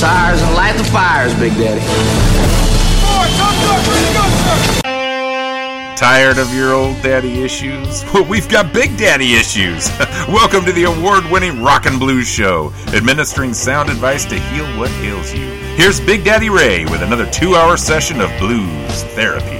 tires and light the fires, Big Daddy. Tired of your old daddy issues? Well, we've got big daddy issues. Welcome to the award winning Rock and Blues Show, administering sound advice to heal what ails you. Here's Big Daddy Ray with another two hour session of blues therapy.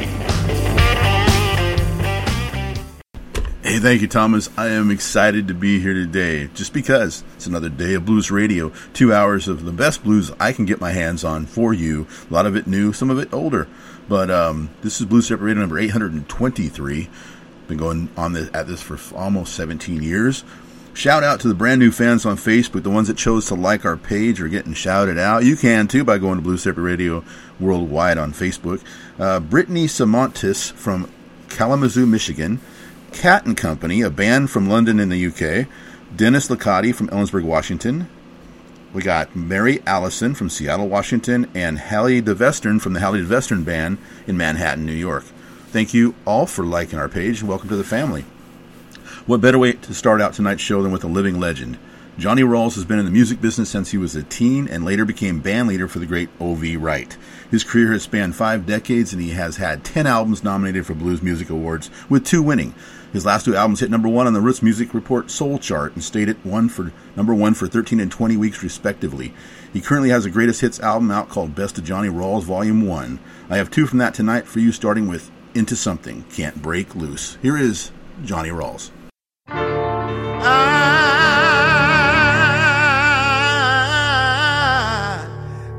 Thank you, Thomas. I am excited to be here today just because it's another day of blues radio. Two hours of the best blues I can get my hands on for you. A lot of it new, some of it older. But um, this is Blues Radio number 823. Been going on this, at this for almost 17 years. Shout out to the brand new fans on Facebook. The ones that chose to like our page are getting shouted out. You can too by going to Blues Therapy Radio Worldwide on Facebook. Uh, Brittany Samontis from Kalamazoo, Michigan. Cat and Company, a band from London in the UK. Dennis Licati from Ellensburg, Washington. We got Mary Allison from Seattle, Washington, and Hallie DeVestern from the Hallie DeVestern Band in Manhattan, New York. Thank you all for liking our page and welcome to the family. What better way to start out tonight's show than with a living legend? Johnny Rawls has been in the music business since he was a teen and later became band leader for the great O.V. Wright. His career has spanned five decades and he has had 10 albums nominated for Blues Music Awards, with two winning. His last two albums hit number one on the Roots Music Report Soul Chart and stayed at one for number one for 13 and 20 weeks respectively. He currently has a greatest hits album out called Best of Johnny Rawls Volume 1. I have two from that tonight for you, starting with Into Something, Can't Break Loose. Here is Johnny Rawls. I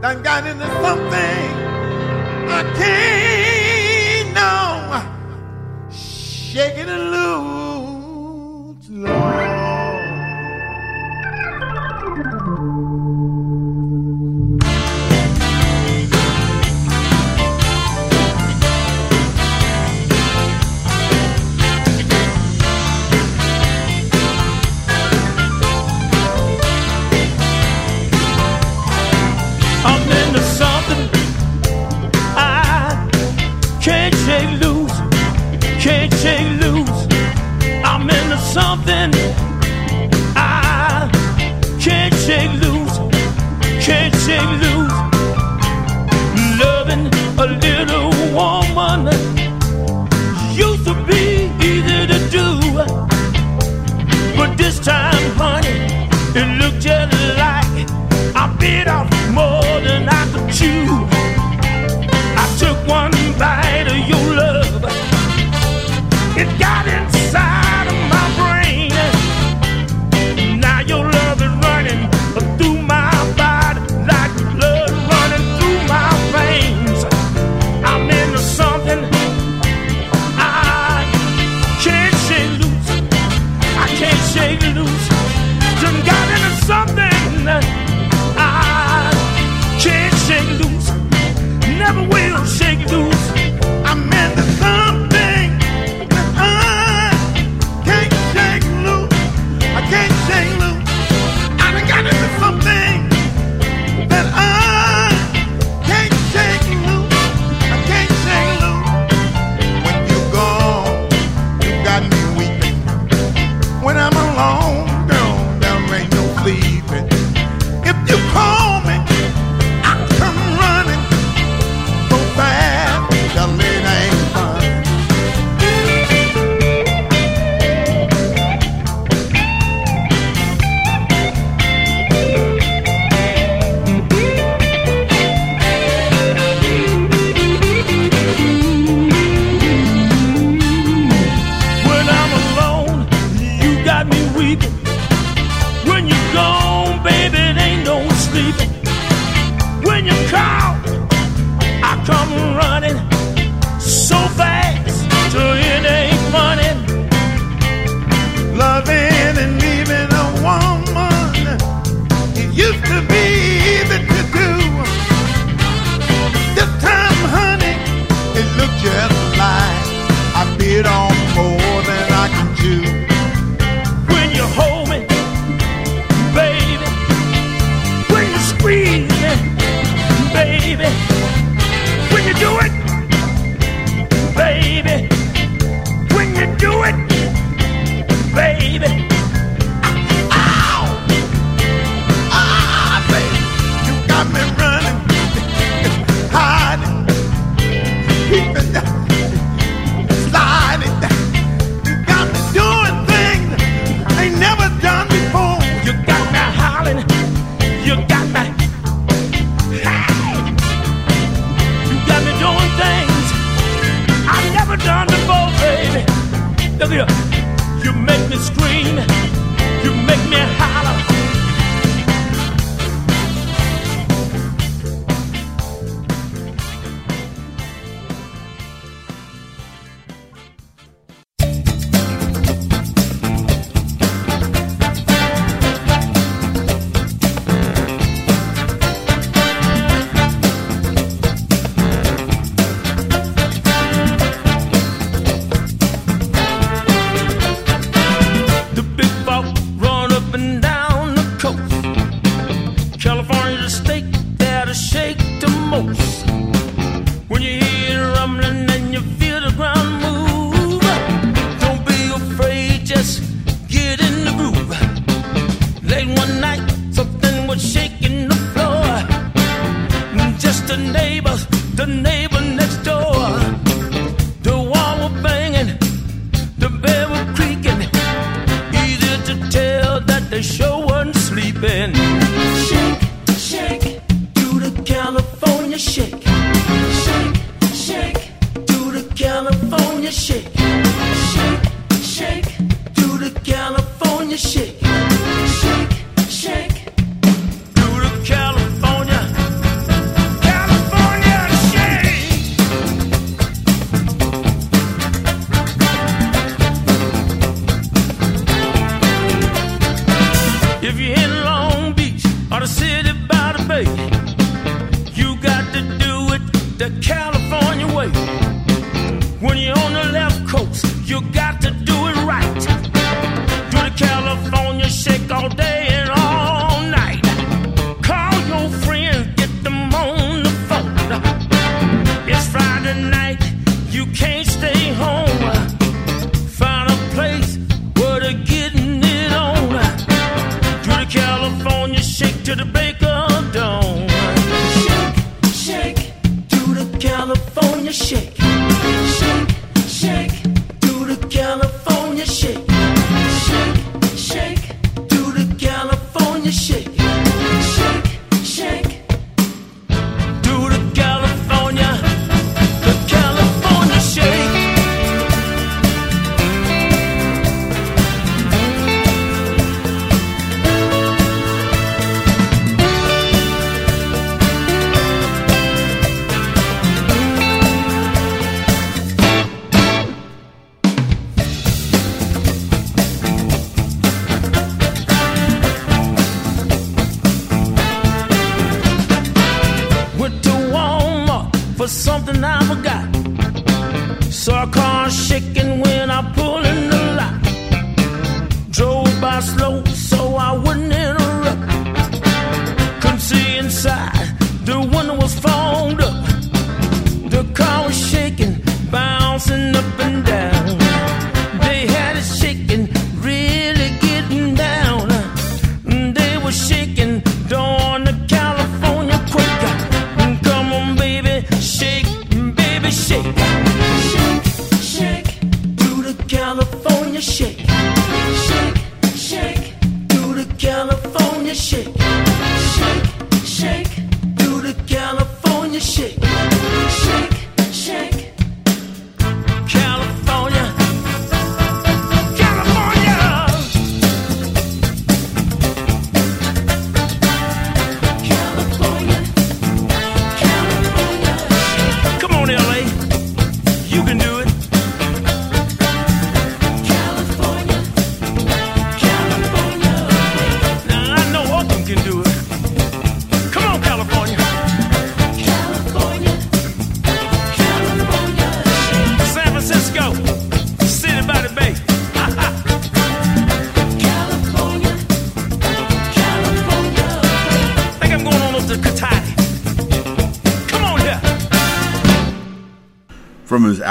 done got into something I can't Shake it loose, something I can't shake loose, can't shake loose. Loving a little woman used to be easy to do, but this time, honey, it looked just like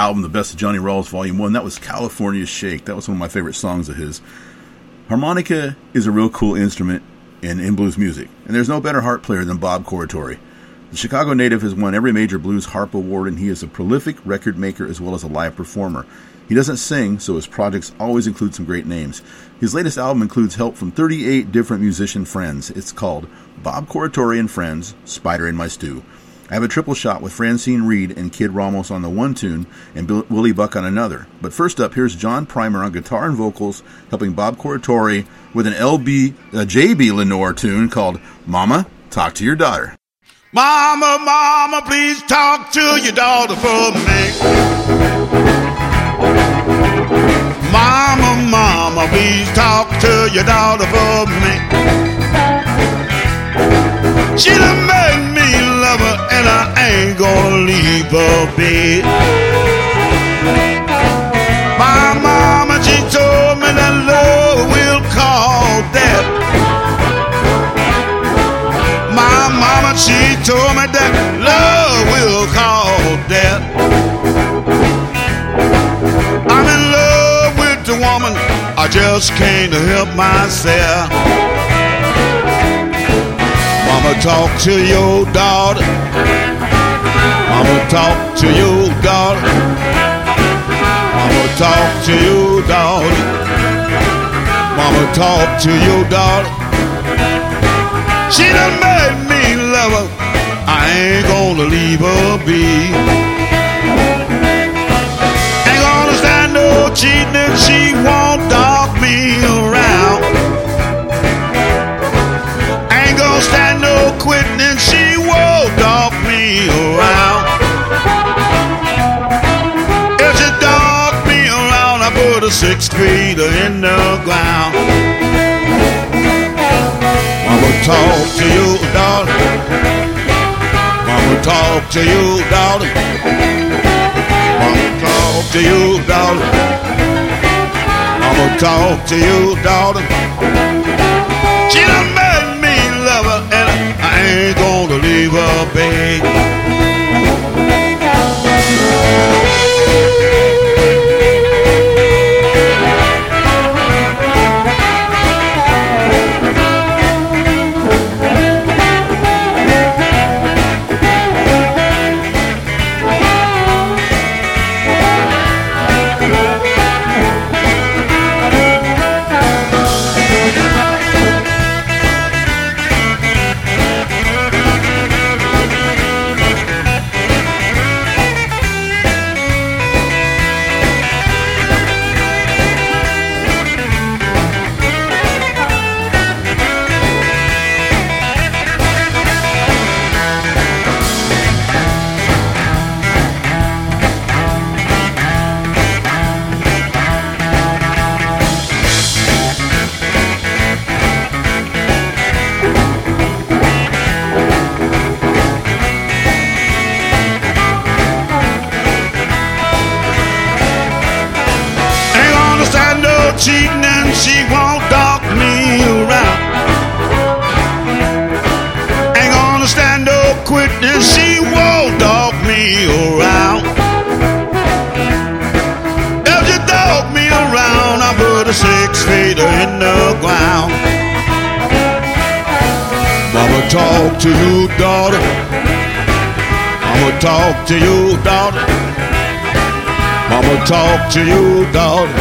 album, The Best of Johnny Rawls, Volume 1. That was California Shake. That was one of my favorite songs of his. Harmonica is a real cool instrument in, in blues music, and there's no better harp player than Bob Corritore. The Chicago native has won every major blues harp award, and he is a prolific record maker as well as a live performer. He doesn't sing, so his projects always include some great names. His latest album includes help from 38 different musician friends. It's called Bob Corritore and Friends Spider in My Stew. I have a triple shot with Francine Reed and Kid Ramos on the one tune and Bill- Willie Buck on another. But first up, here's John Primer on guitar and vocals, helping Bob Corritore with an LB, a JB Lenoir tune called Mama, Talk to Your Daughter. Mama, mama, please talk to your daughter for me. Mama, mama, please talk to your daughter for me. She done made me love her, and I ain't gonna leave a bit. My mama, she told me that love will call death. My mama, she told me that love will call death. I'm in love with the woman, I just can't help myself. Mama, talk to your daughter. Mama, talk to your daughter. Mama, talk to your daughter. Mama, talk to your daughter. She done made me love her. I ain't gonna leave her be. Ain't gonna stand no cheating. She won't dog me quitting. And she won't dog me around. If she dog me around, I put a six feet in the ground. Mama, talk to you, daughter. Mama, talk to you, daughter. Mama, talk to you, daughter. Mama, talk to you, daughter. She done leave to you, daughter. I'ma talk to you, daughter. Mama talk to you, daughter.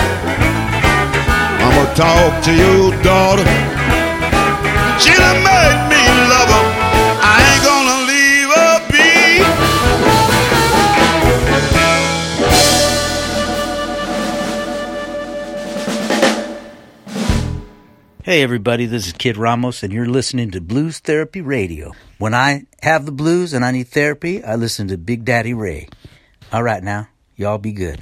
I'ma talk to you, daughter. Hey, everybody, this is Kid Ramos, and you're listening to Blues Therapy Radio. When I have the blues and I need therapy, I listen to Big Daddy Ray. All right, now, y'all be good.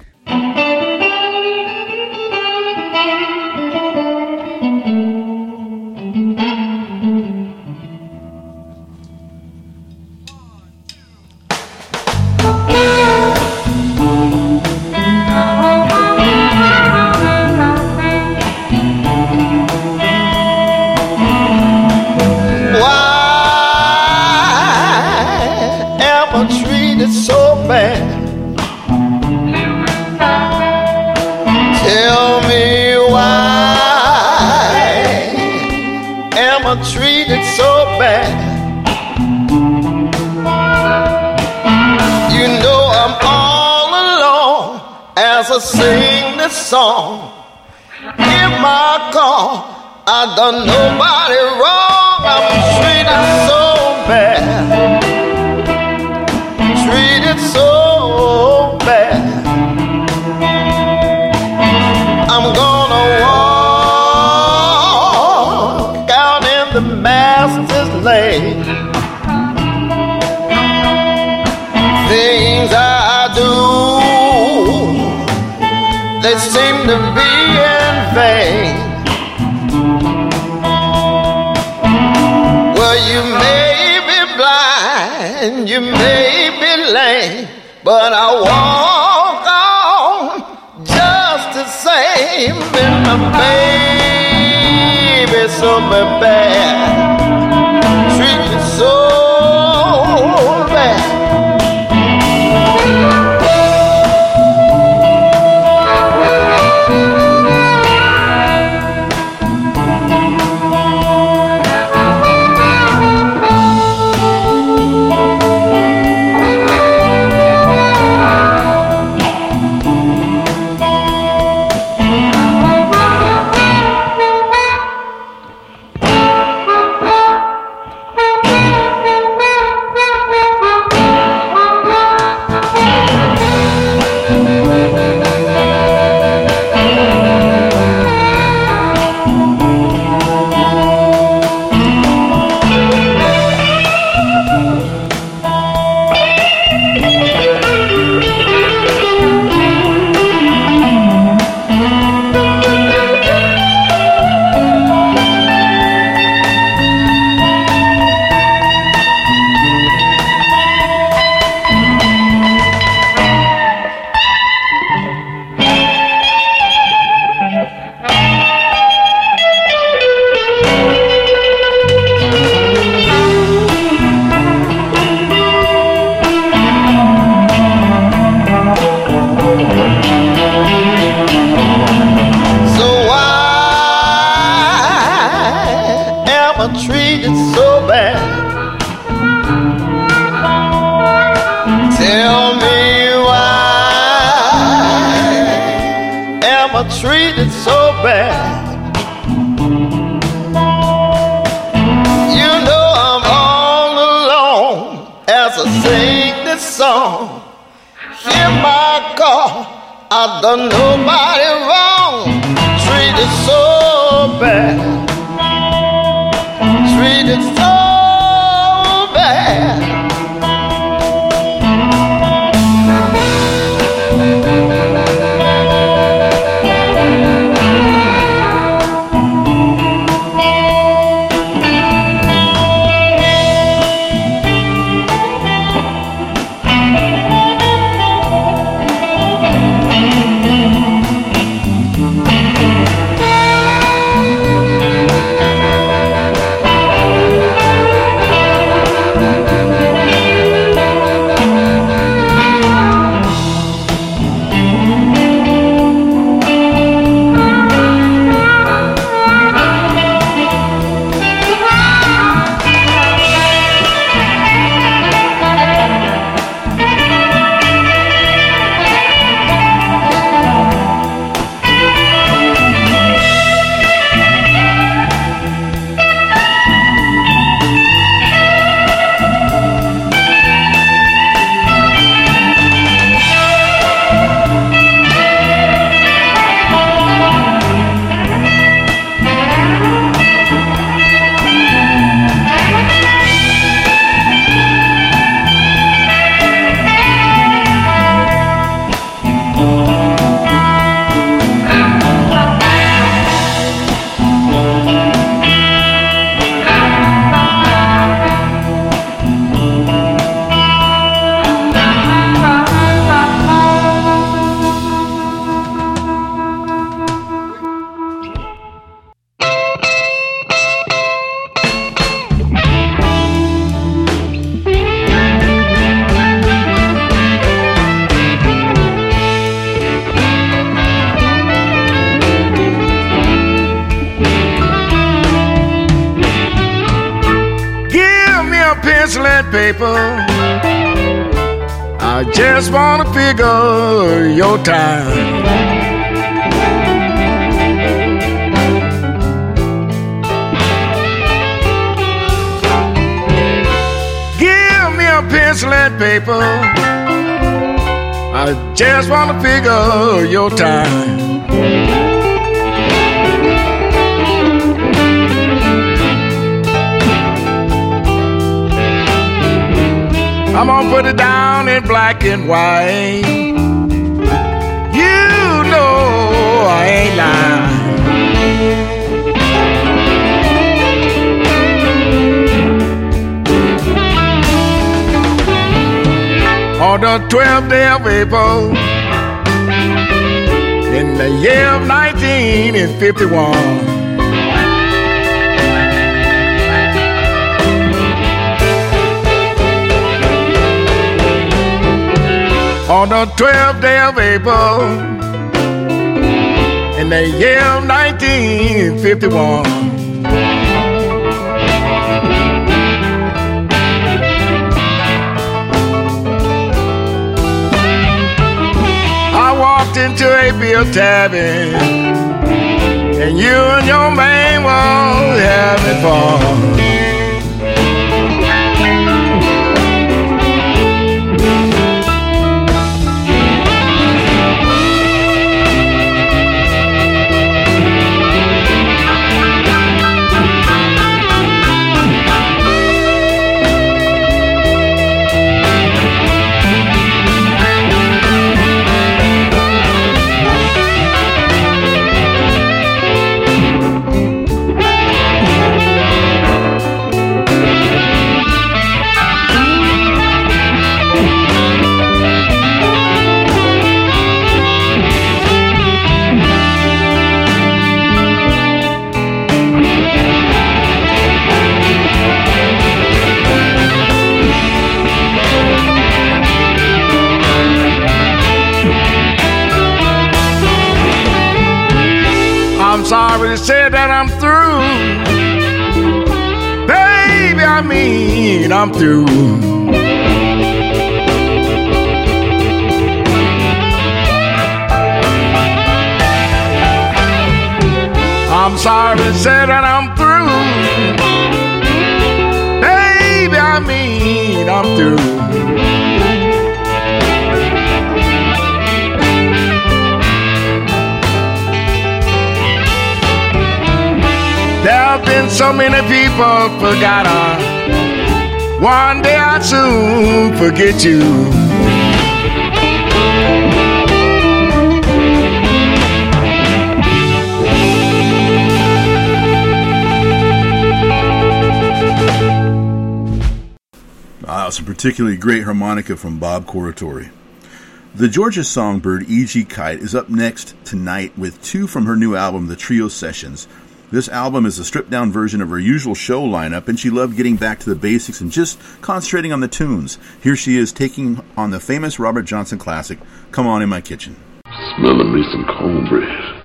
will sing this song. Hear my call. I done nobody wrong. I'm treated so bad. Treated so but I walk on just the same. And my baby's so bad. And white. You know I ain't lying. On the 12th day of April, in the year of 1951. On the 12th day of April in the year 1951. I walked into a beer tavern and you and your man was having fun. Sorry to say that I'm through. Baby, I mean, I'm through. I'm sorry to say that I'm through. Baby, I mean, I'm through. So many people forgotten. One day I'll soon forget you. Ah, some particularly great harmonica from Bob Corritore. The Georgia songbird E.G. Kight is up next tonight with two from her new album, The Trio Sessions. This album is a stripped down version of her usual show lineup, and she loved getting back to the basics and just concentrating on the tunes. Here she is taking on the famous Robert Johnson classic, Come On In My Kitchen. Smelling me some cornbread.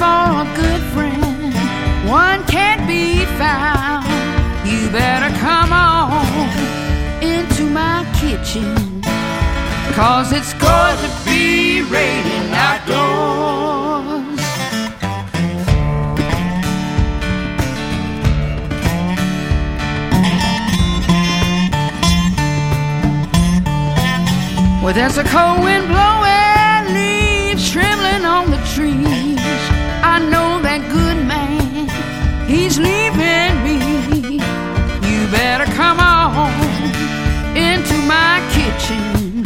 For a good friend, one can't be found. You better come on into my kitchen, cause it's going to be raining outdoors. Well, there's a cold wind blowing, I know that good man, he's leaving me. You better come on into my kitchen,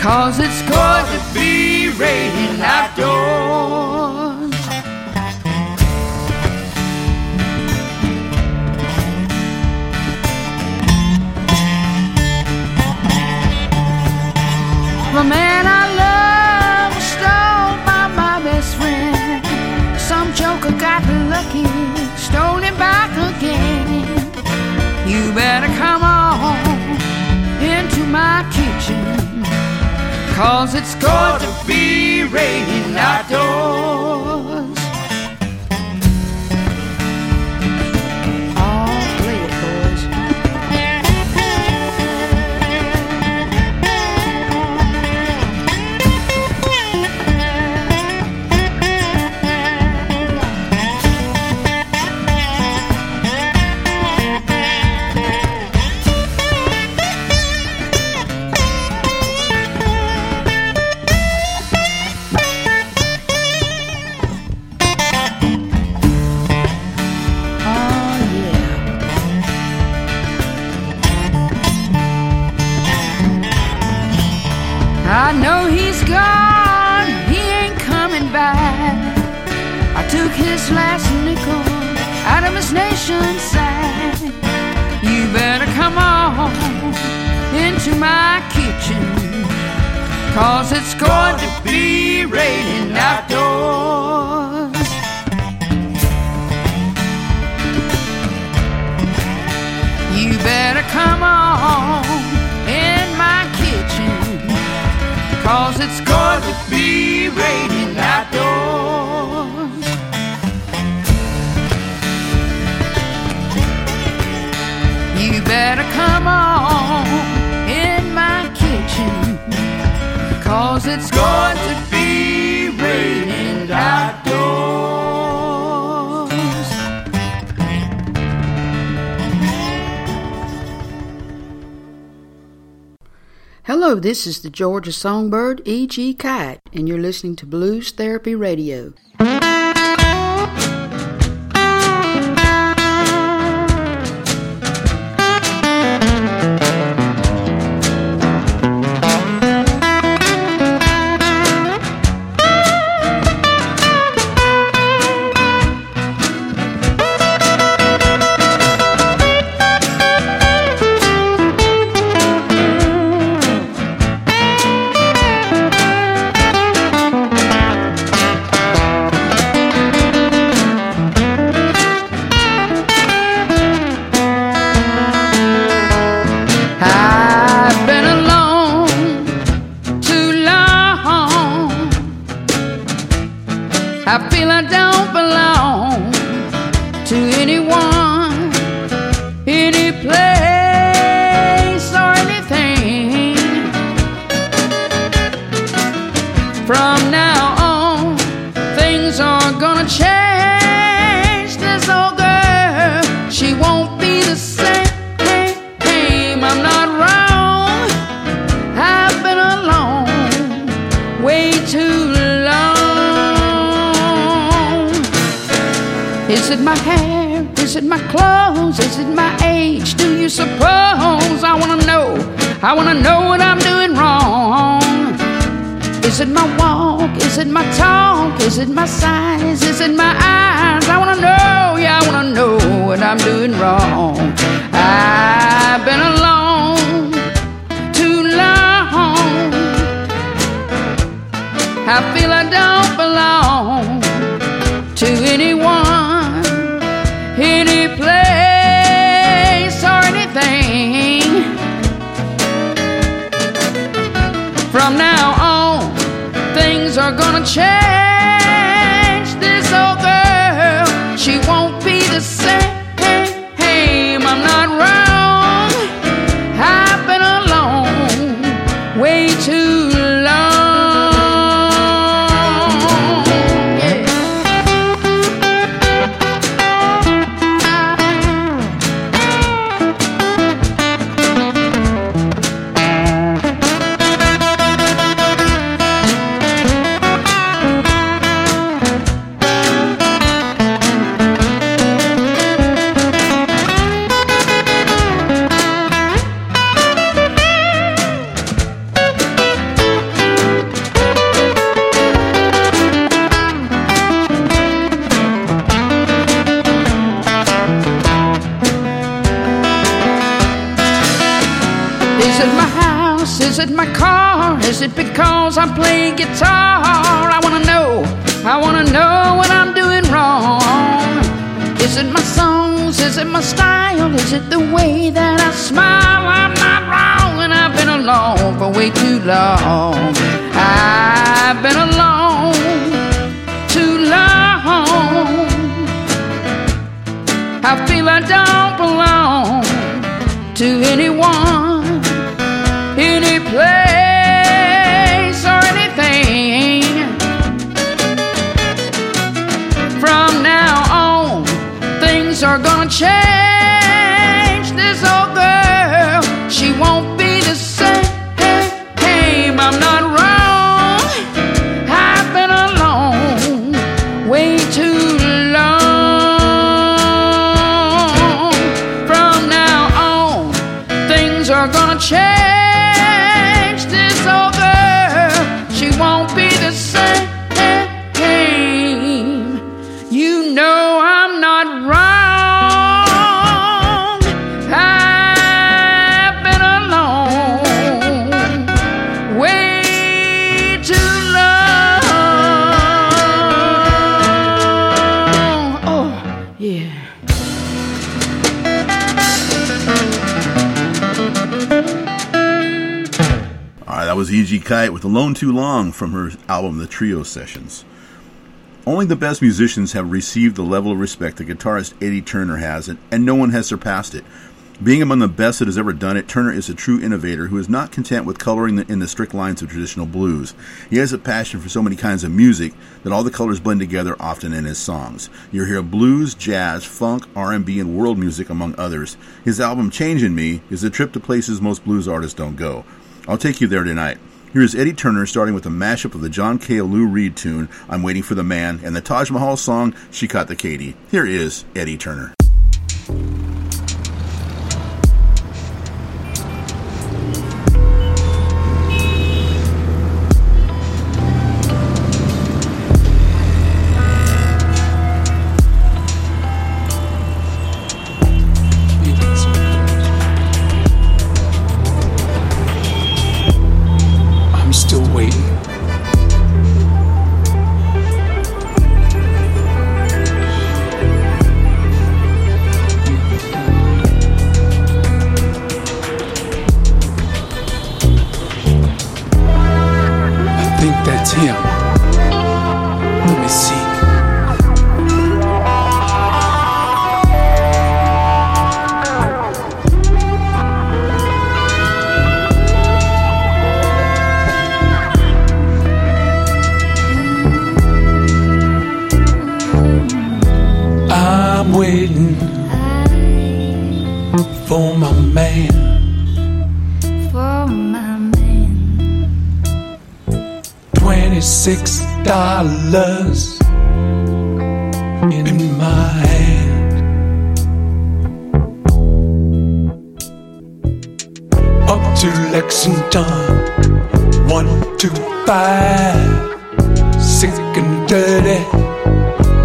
cause it's going to be raining outdoors. The man I love stolen back again. You better come on into my kitchen, cause it's going to be raining outdoors. I know he's gone, he ain't coming back. I took his last nickel out of his nation's sack. You better come on into my kitchen, cause it's going to be raining outdoors. It's going to be raining outdoors. You better come on This is the Georgia Songbird, E.G. Kight, and you're listening to Blues Therapy Radio. Is it my house? Is it my car? Is it because I play guitar? I wanna know, I wanna know what I'm doing wrong. Is it my songs? Is it my style? Is it the way that I smile? I'm not wrong, and I've been alone for way too long. I've been alone too long. I feel I don't belong to anyone. change. Kight with Alone Too Long from her album The Trio Sessions. Only the best musicians have received the level of respect that guitarist Eddie Turner has, and, and no one has surpassed it. Being among the best that has ever done it, Turner is a true innovator who is not content with coloring in the strict lines of traditional blues. He has a passion for so many kinds of music that all the colors blend together often in his songs. You'll hear blues, jazz, funk, R&B, and world music among others. His album Changin' Me is a trip to places most blues artists don't go. I'll take you there tonight. Here's Eddie Turner starting with a mashup of the John Cale Lou Reed tune, I'm Waiting for the Man, and the Taj Mahal song, She Caught the Katy. Here is Eddie Turner. To Lexington, one, two, five. Sick and dirty,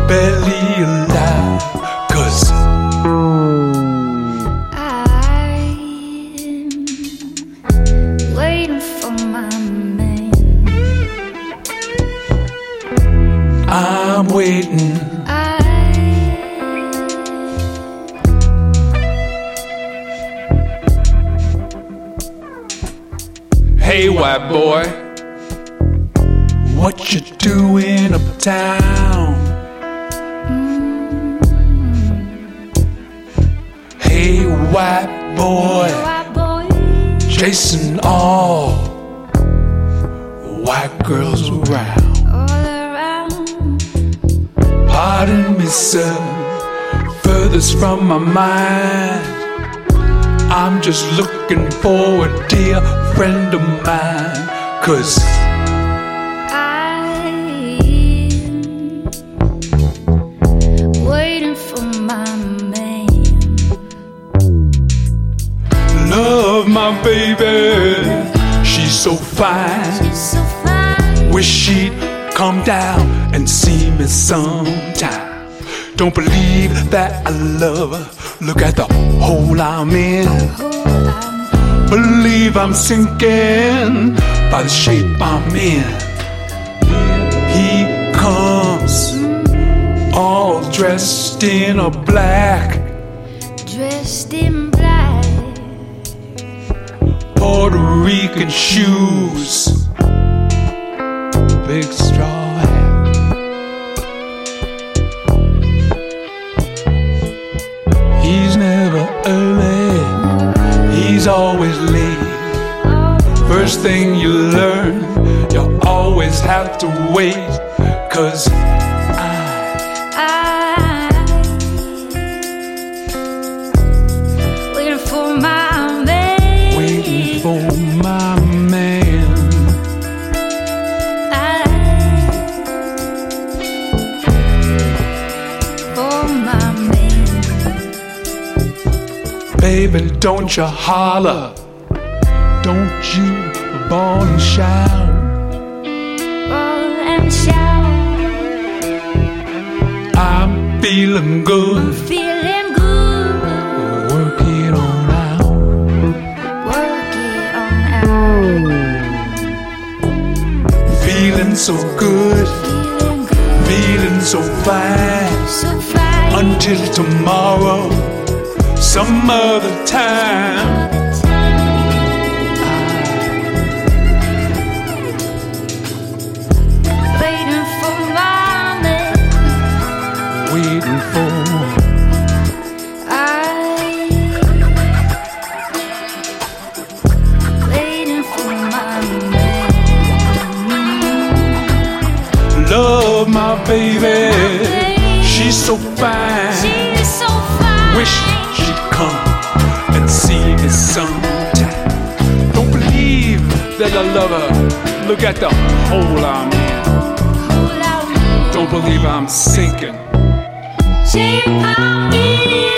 barely alive. White boy, what you doing uptown? Hey, white boy, chasing all white girls around. Pardon me, sir, furthest from my mind. I'm just looking for a dear friend of mine. Cause I'm Waiting for my man. love my baby, she's so fine. Wish she'd come down and see me sometime. Don't believe that I love her. Look at the hole I'm in. Believe I'm sinking by the shape I'm in. He comes all dressed in a black, Dressed in black. Puerto Rican shoes, big straw First thing you learn, you always have to wait. Cause I, I, Waiting for my man. waiting for my man. For my man. Baby, don't you holler. Ball and shout. Ball and shout. I'm feeling good. I'm feeling good. Work it on out. Work it on out. Feeling so good. Feeling, good. feeling so fine. So fine. Until tomorrow, some other time. baby. She's so fine. She so fine. Wish she'd come and see me sometime. Don't believe that I love her. Look at the hole I'm in. Don't believe I'm sinking. She popped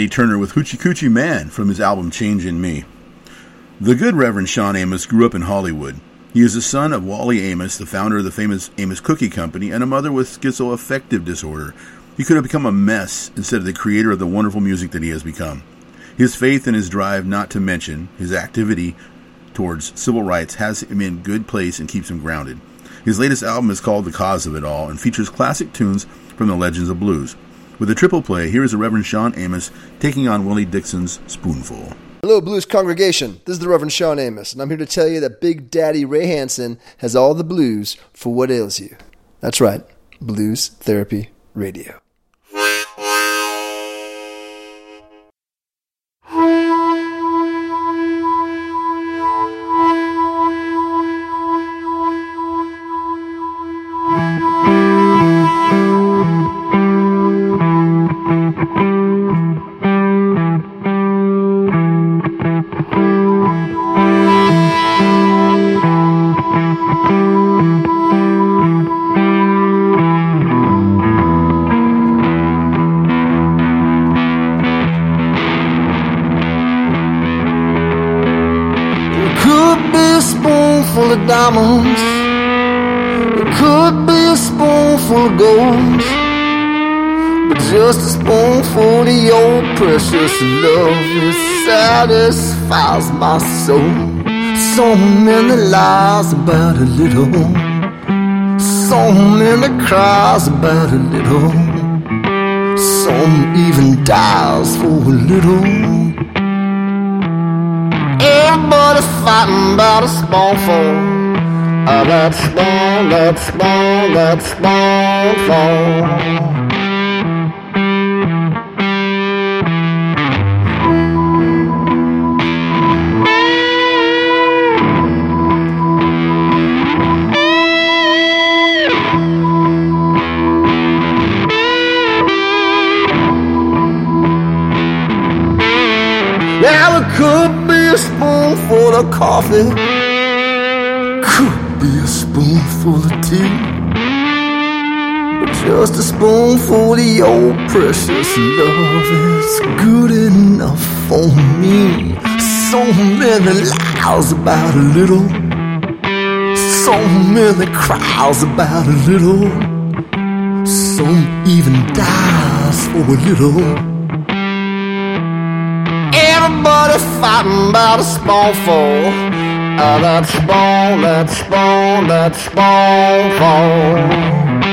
Eddie Turner with Hoochie Coochie Man from his album Changin' Me. The good Reverend Shawn Amos grew up in Hollywood. He is the son of Wally Amos, the founder of the famous Amos Cookie Company, and a mother with schizoaffective disorder. He could have become a mess instead of the creator of the wonderful music that he has become. His faith and his drive, not to mention his activity towards civil rights, has him in good place and keeps him grounded. His latest album is called The Cause of It All and features classic tunes from the Legends of Blues. With a triple play, here is the Reverend Shawn Amos taking on Willie Dixon's Spoonful. Hello, Blues congregation. This is the Reverend Shawn Amos, and I'm here to tell you that Big Daddy Ray Hansen has all the blues for what ails you. That's right, Blues Therapy Radio. Gold. But just a spoonful of your precious love satisfies my soul. So many lies about a little. So many cries about a little. Some even dies for a little. Everybody fighting about a spoonful. Oh, that spoon, that spoon, that Now it could be a spoonful of coffee, could be a spoonful of tea, just a spoonful of your precious love is good enough for me. So many lies about a little, so many cries about a little, some even dies for a little. Everybody fighting about a spoonful. Uh, oh, that spoon, that spoon, that spoonful. Now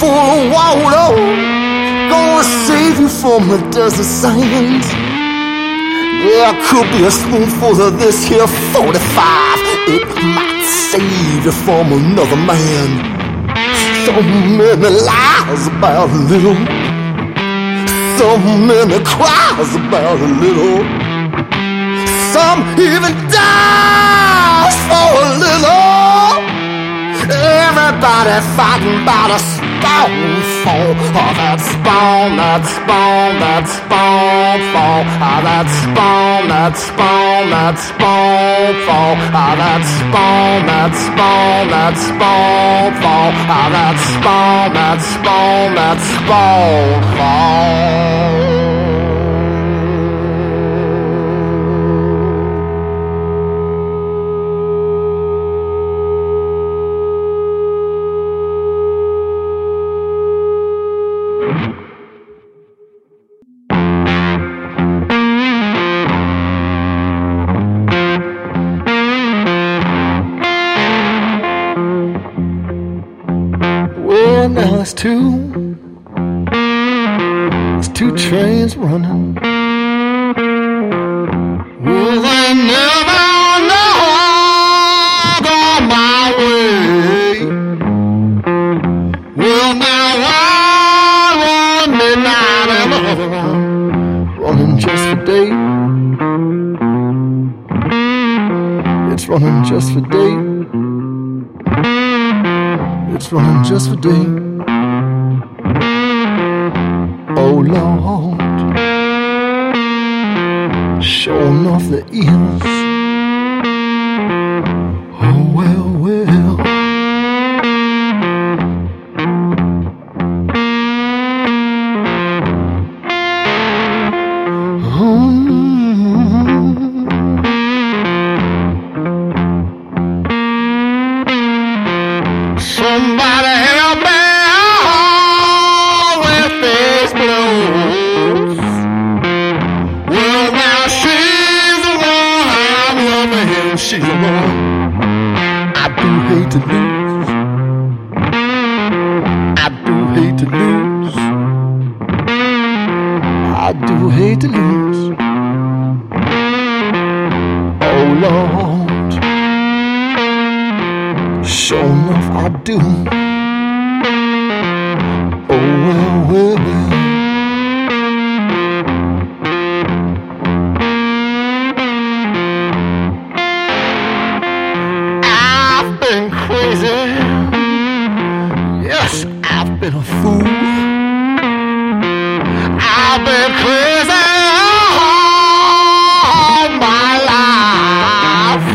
spoonful of water Gonna save you from a desert sand. Yeah, it could be a spoonful of this here 45 It might save you from another man. So many lies about a little. So many cries about a little. Some even die for a little. Everybody fighting about a spawn fall. Oh, that spawn, that spawn, that spawn fall. Ah, that spawn, that spawn, that spawn fall. Ah, that spawn, that spawn, that spawn fall. Ah, that spawn, that spawn, that spawn fall. Two. It's two trains running. Been a fool. I've been crazy all my life.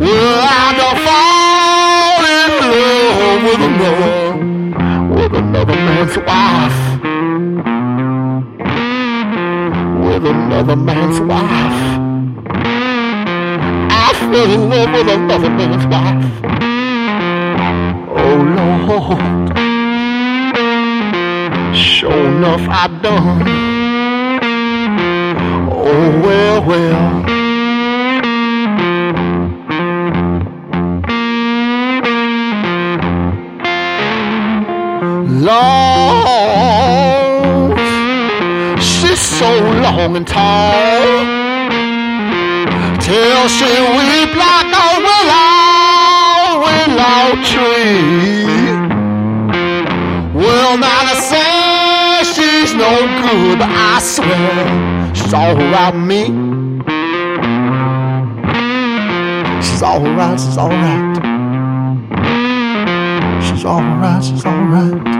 Well, I don't fall in love with another, with another man's wife. With another man's wife. I fell in love with another man's wife. Sure enough, I done. Oh well, well. long. She's so long and tall. Till she weep like a willow, willow tree. No good, I swear she's alright with me. She's alright, she's alright. She's alright, she's alright. Are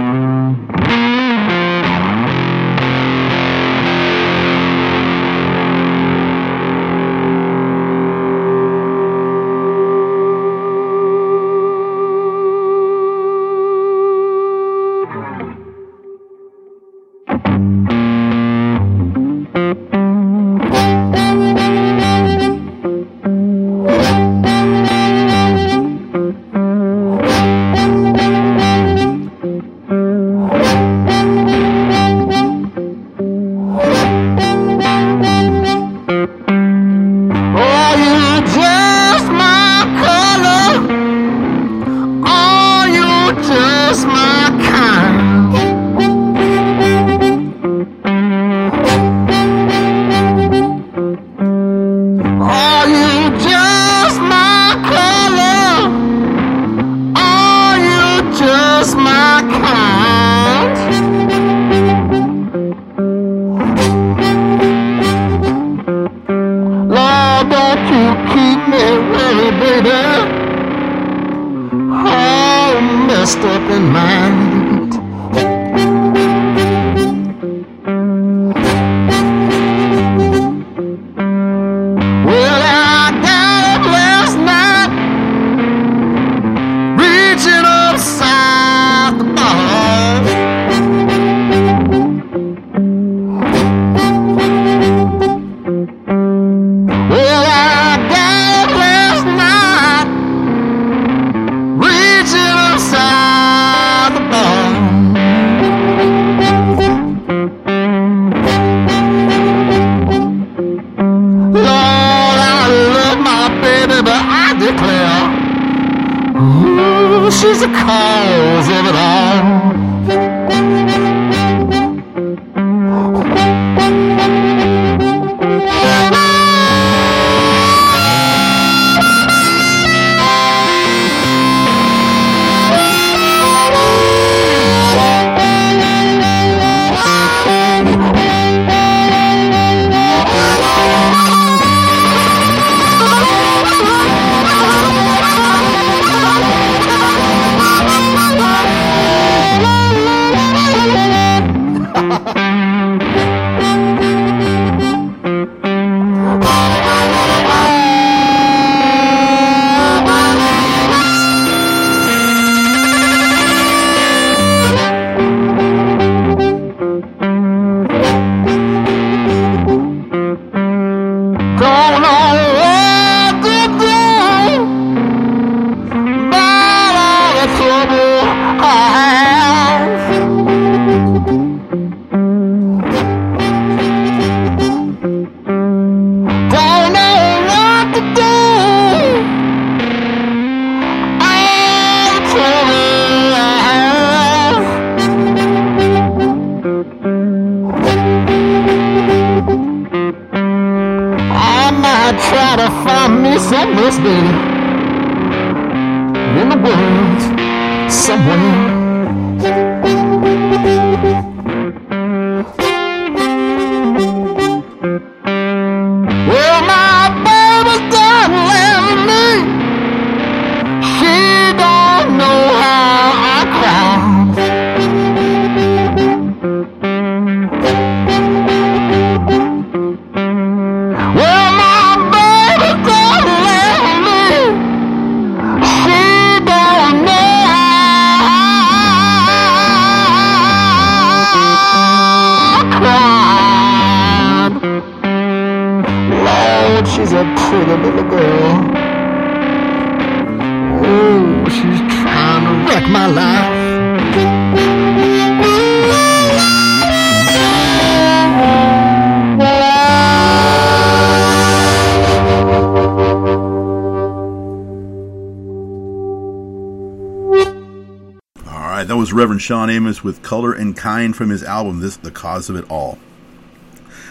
Shawn Amos with Color and Kind from his album This The Cause of It All.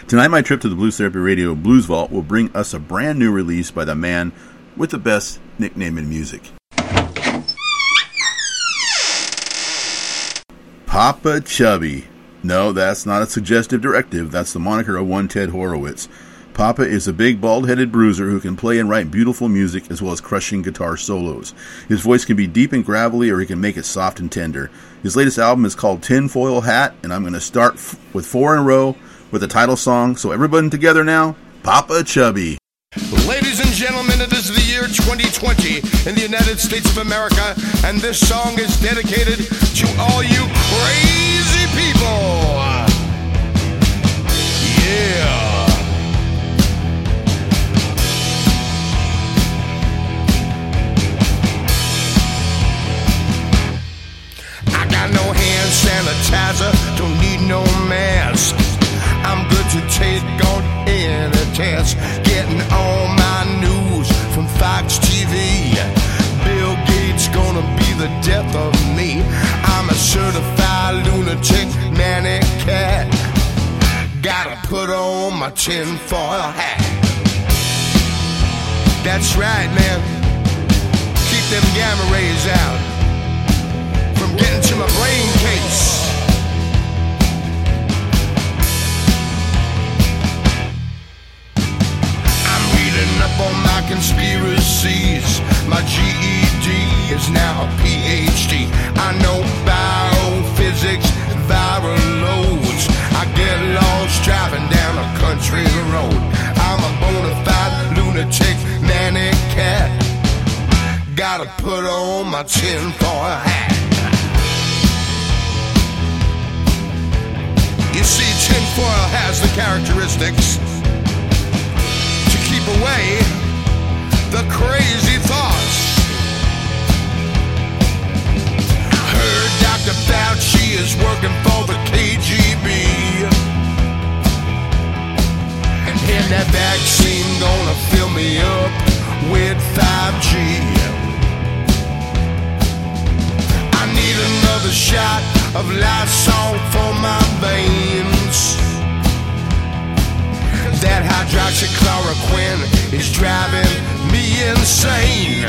Tonight, my trip to the Blues Therapy Radio Blues Vault will bring us a brand new release by the man with the best nickname in music. Popa Chubby. No, that's not a suggestive directive. That's the moniker of one Ted Horowitz. Popa is a big, bald headed bruiser who can play and write beautiful music as well as crushing guitar solos. His voice can be deep and gravelly, or he can make it soft and tender. His latest album is called Tinfoil Hat, and I'm going to start f- with four in a row with the title song. So, everybody together now Popa Chubby. Ladies and gentlemen, it is the year 2020 in the United States of America, and this song is dedicated to all you crazy people. Lunatic manic cat. Gotta put on my tinfoil hat. That's right, man. Keep them gamma rays out from getting to my brain case. I'm reading up on my conspiracies. My GED is now a PhD. Road. I'm a bona fide lunatic manic cat. Gotta put on my tinfoil hat. You see, tinfoil has the characteristics to keep away the crazy thoughts. Heard Dr. Fauci is working for the KGB. And that vaccine gonna fill me up with 5G. of Lysol for my veins. That hydroxychloroquine is driving me insane.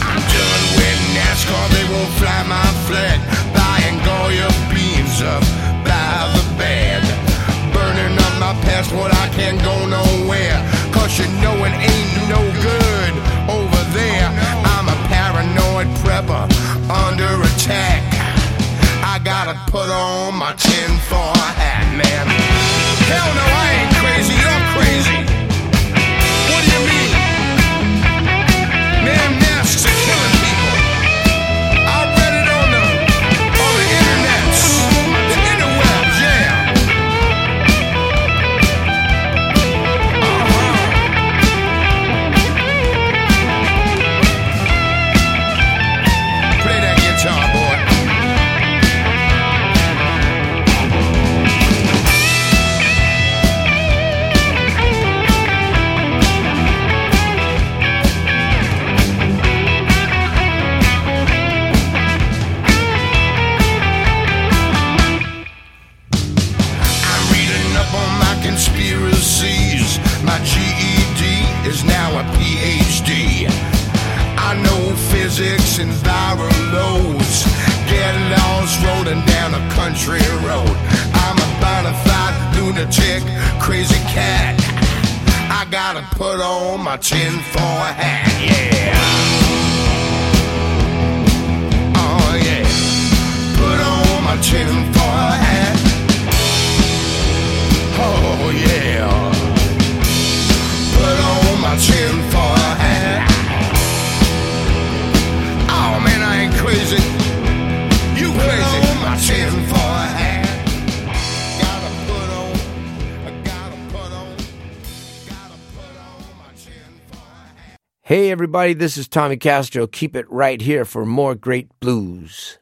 I'm done with NASCAR, they won't fly my flag. Buying Goya beans up by the bed. My passport, I can't go nowhere. Cause you know it ain't no good over there. I'm a paranoid prepper under attack. I gotta put on my tinfoil hat, man. Hell no, I ain't crazy, you're crazy. What do you mean? Man, and viral loads. Get lost rolling down a country road. I'm a bona fide lunatic, crazy cat. I gotta put on my tinfoil hat, yeah. Oh, yeah. Put on my tinfoil hat. Oh yeah. Put on my tinfoil hat. Put on. Gotta put on my tinfoil hat. Hey, everybody, this is Tommy Castro. Keep it right here for more great blues.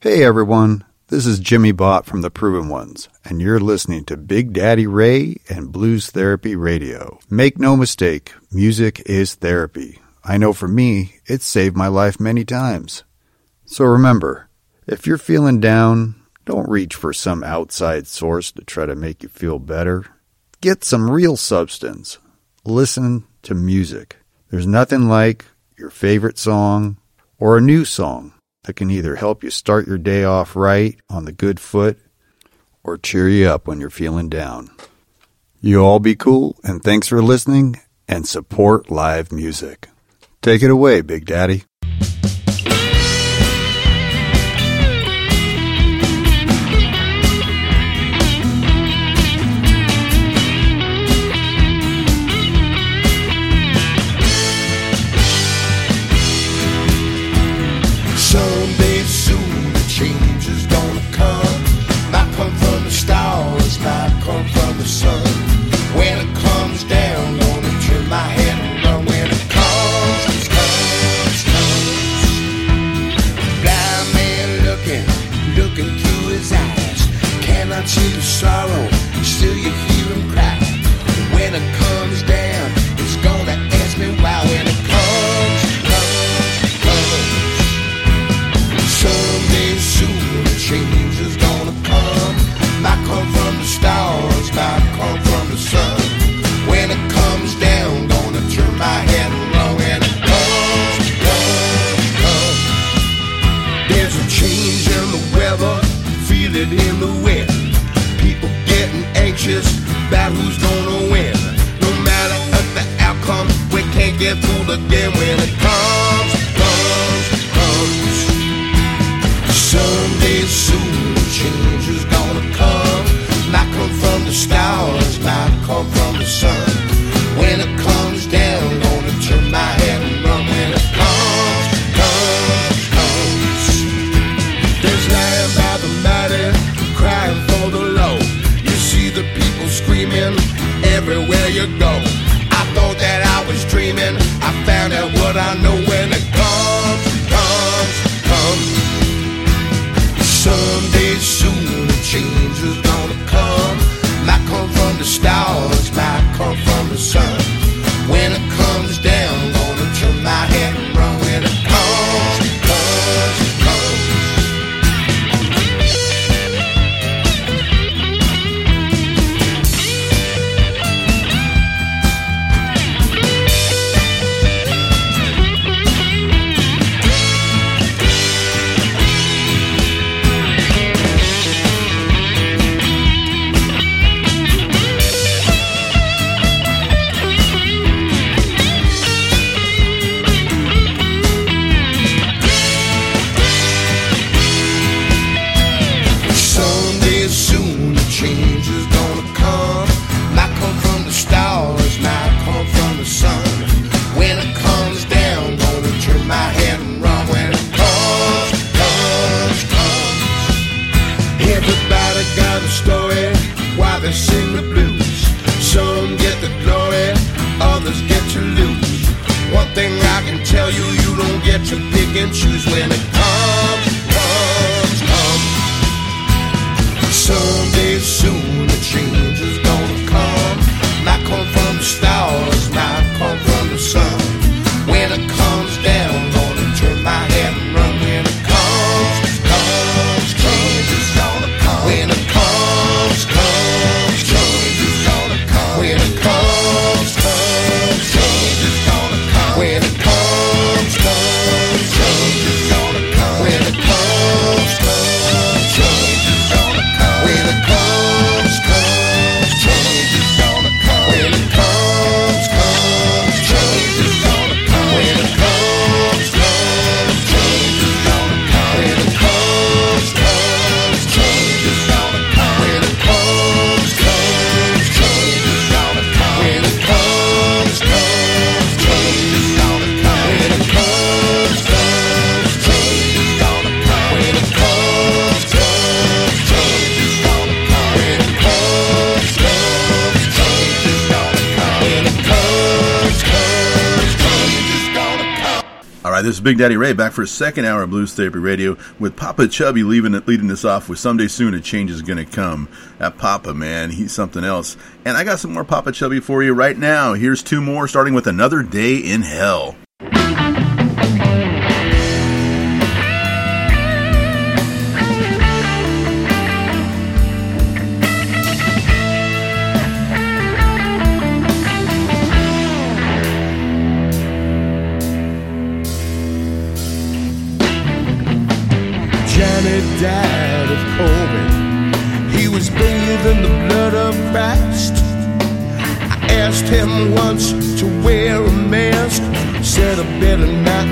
Hey everyone, this is Jimi Bott from the Proven Ones, and you're listening to Big Daddy Ray and Blues Therapy Radio. Make no mistake, music is therapy. I know for me, it's saved my life many times. So remember, if you're feeling down, don't reach for some outside source to try to make you feel better. Get some real substance. Listen to music. There's nothing like your favorite song or a new song that can either help you start your day off right on the good foot or cheer you up when you're feeling down. You all be cool, and thanks for listening and support live music. Take it away, Big Daddy. Big Daddy Ray back for a second hour of Blues Therapy Radio with Popa Chubby leaving leading us off with Someday Soon a Change is Gonna Come. That Popa, man, he's something else. And I got some more Popa Chubby for you right now. Here's two more, starting with Another Day in Hell.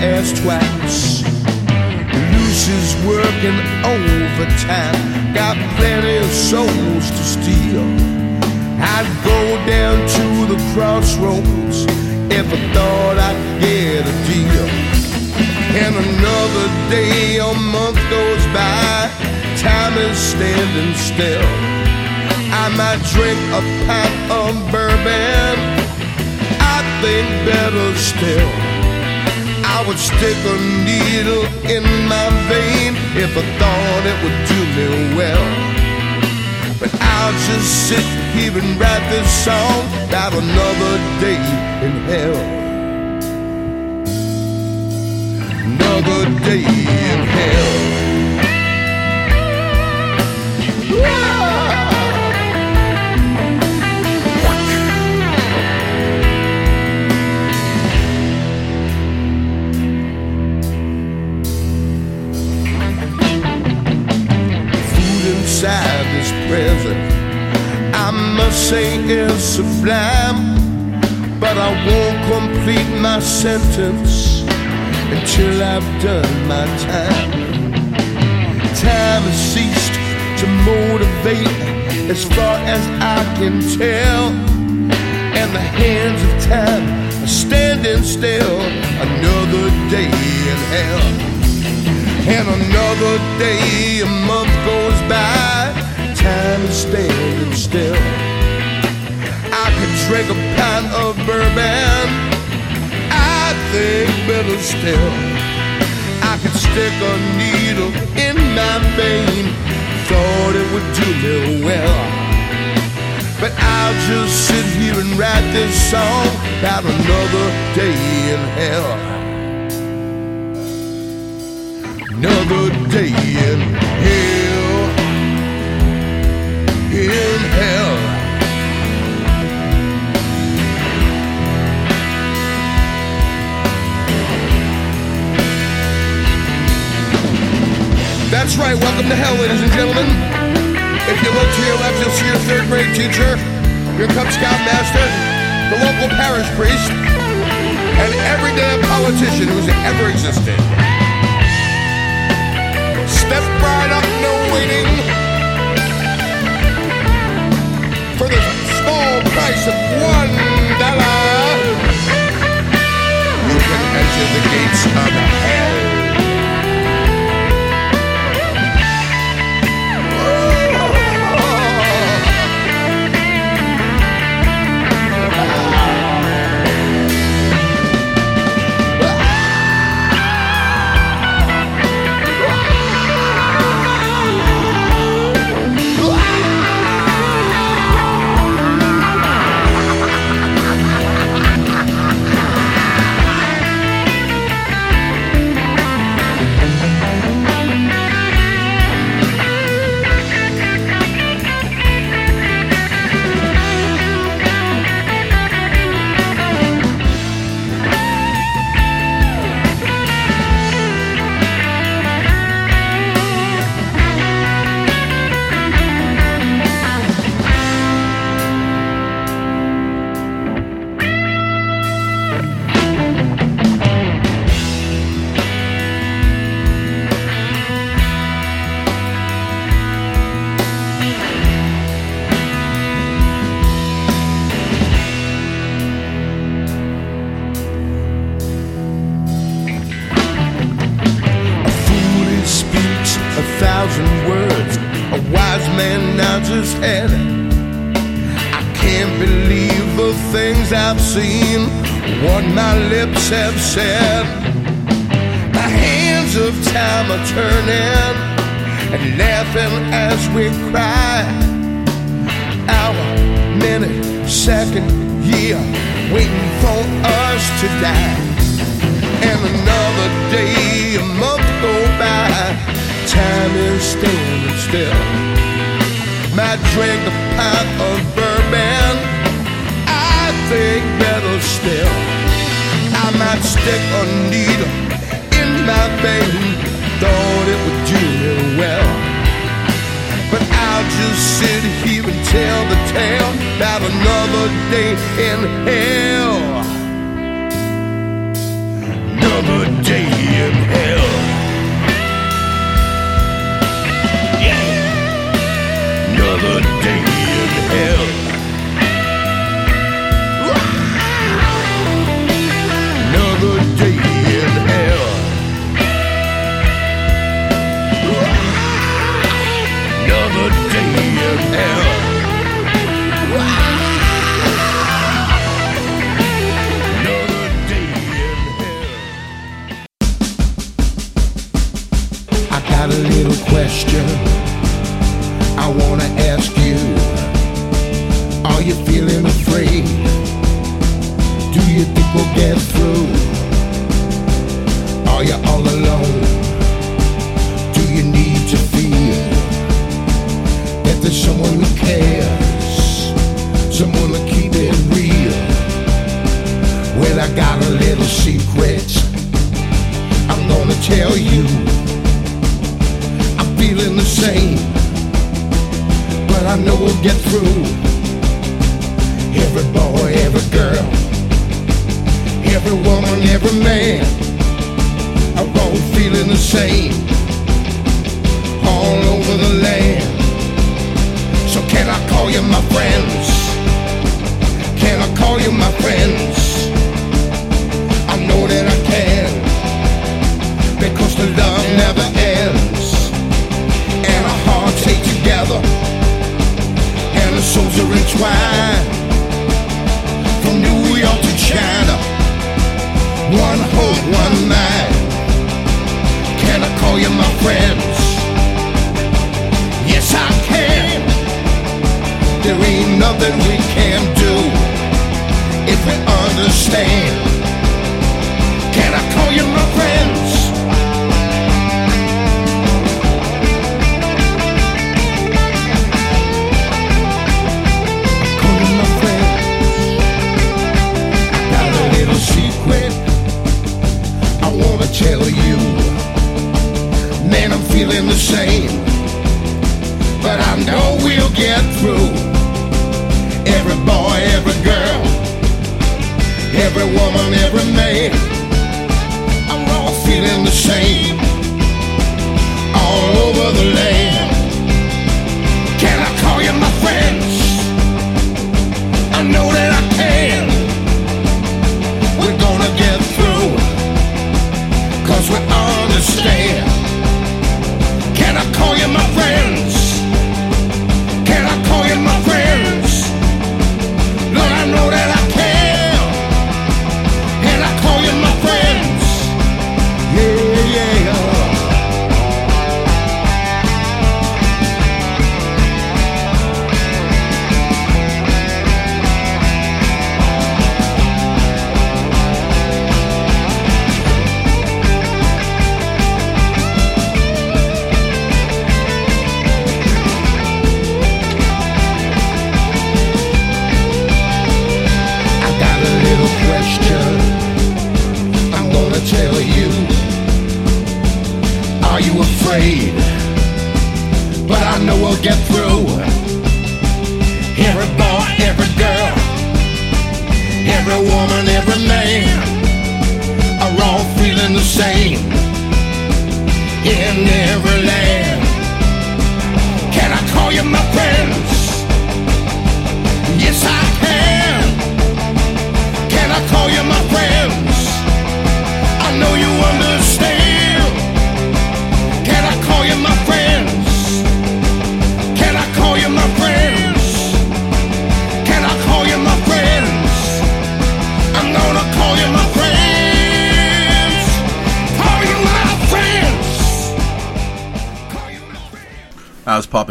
Ask twice. Lucy's working overtime. Got plenty of souls to steal. I'd go down to the crossroads if I thought I'd get a deal. And another day or month goes by, time is standing still. I might drink a pint of bourbon, I think better still. I would stick a needle in my vein if I thought it would do me well. But I'll just sit here and write this song about another day in hell. Another day in hell. Inside this present, I must say is sublime. But I won't complete my sentence until I've done my time. Time has ceased to motivate as far as I can tell. And the hands of time are standing still. Another day in hell. And another day, a month goes by. Time is standing still. I could drink a pint of bourbon. I think better still. I could stick a needle in my vein. Thought it would do me well. But I'll just sit here and write this song about another day in hell. Another day in hell. In hell. That's right, welcome to hell, ladies and gentlemen. If you look to your left, you'll see your third grade teacher, your Cub Scout master, the local parish priest, and every damn politician who's ever existed. Step right up, no waiting. For the small price of one dollar, you can enter the gates of hell. Lips have said. The hands of time are turning and laughing as we cry. Hour, minute, second, year, waiting for us to die. And another day, a month go by, time is standing still. Might drink a pint of bourbon, I think better still. Might stick a needle in my vein, thought it would do me well. But I'll just sit here and tell the tale about another day in hell. Every man are all feeling the same all over the land. So can I call you my friends? Can I call you my friends? I know that I can because the love never ends and our hearts stay together and the souls are entwined one hope, one night. can I call you my friends? Yes I can there ain't nothing we can do if we understand can I call you my friends? Tell you. Man, I'm feeling the same, but I know we'll get through. Every boy, every girl, every woman, every man, I'm all feeling the same. All over the land.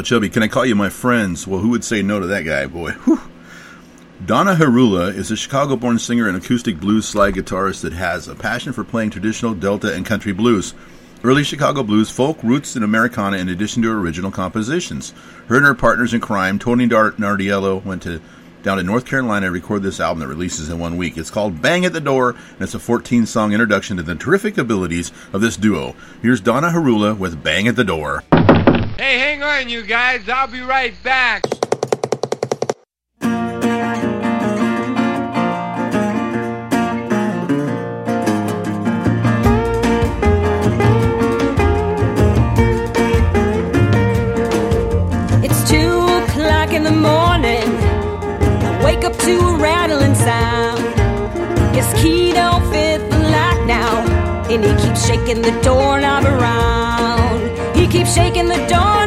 Chubby. Can I call you my friends? Well, who would say no to that guy, boy? Whew. Donna Herula is a Chicago born singer and acoustic blues slide guitarist that has a passion for playing traditional Delta and country blues. Early Chicago blues, folk, roots, and Americana in addition to original compositions. Her and her partners in crime, Tony Dar- Nardiello, went to down to North Carolina to record this album that releases in one week. It's called Bang at the Door, and it's a 14 song introduction to the terrific abilities of this duo. Here's Donna Herula with Bang at the Door. Hey, hang on, you guys. I'll be right back. It's two o'clock in the morning. I wake up to a rattling sound. His key don't fit the lock now, and he keeps shaking the doorknob around. He keeps shaking the doorknob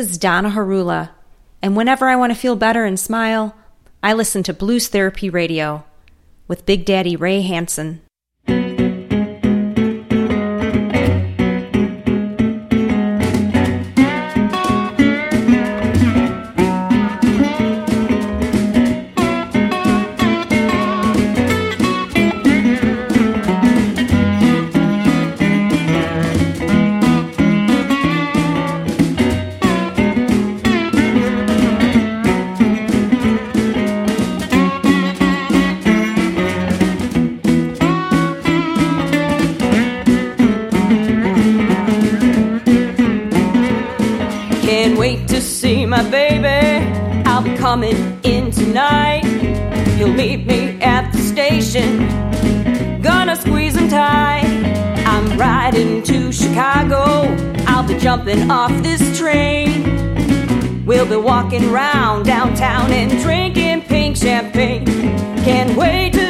is Donna Herula, and whenever I want to feel better and smile, I listen to Blues Therapy Radio with Big Daddy Ray Hansen. Coming in tonight. He'll meet me at the station. Gonna squeeze him tight. I'm riding to Chicago. I'll be jumping off this train. We'll be walking round downtown and drinking pink champagne. Can't wait to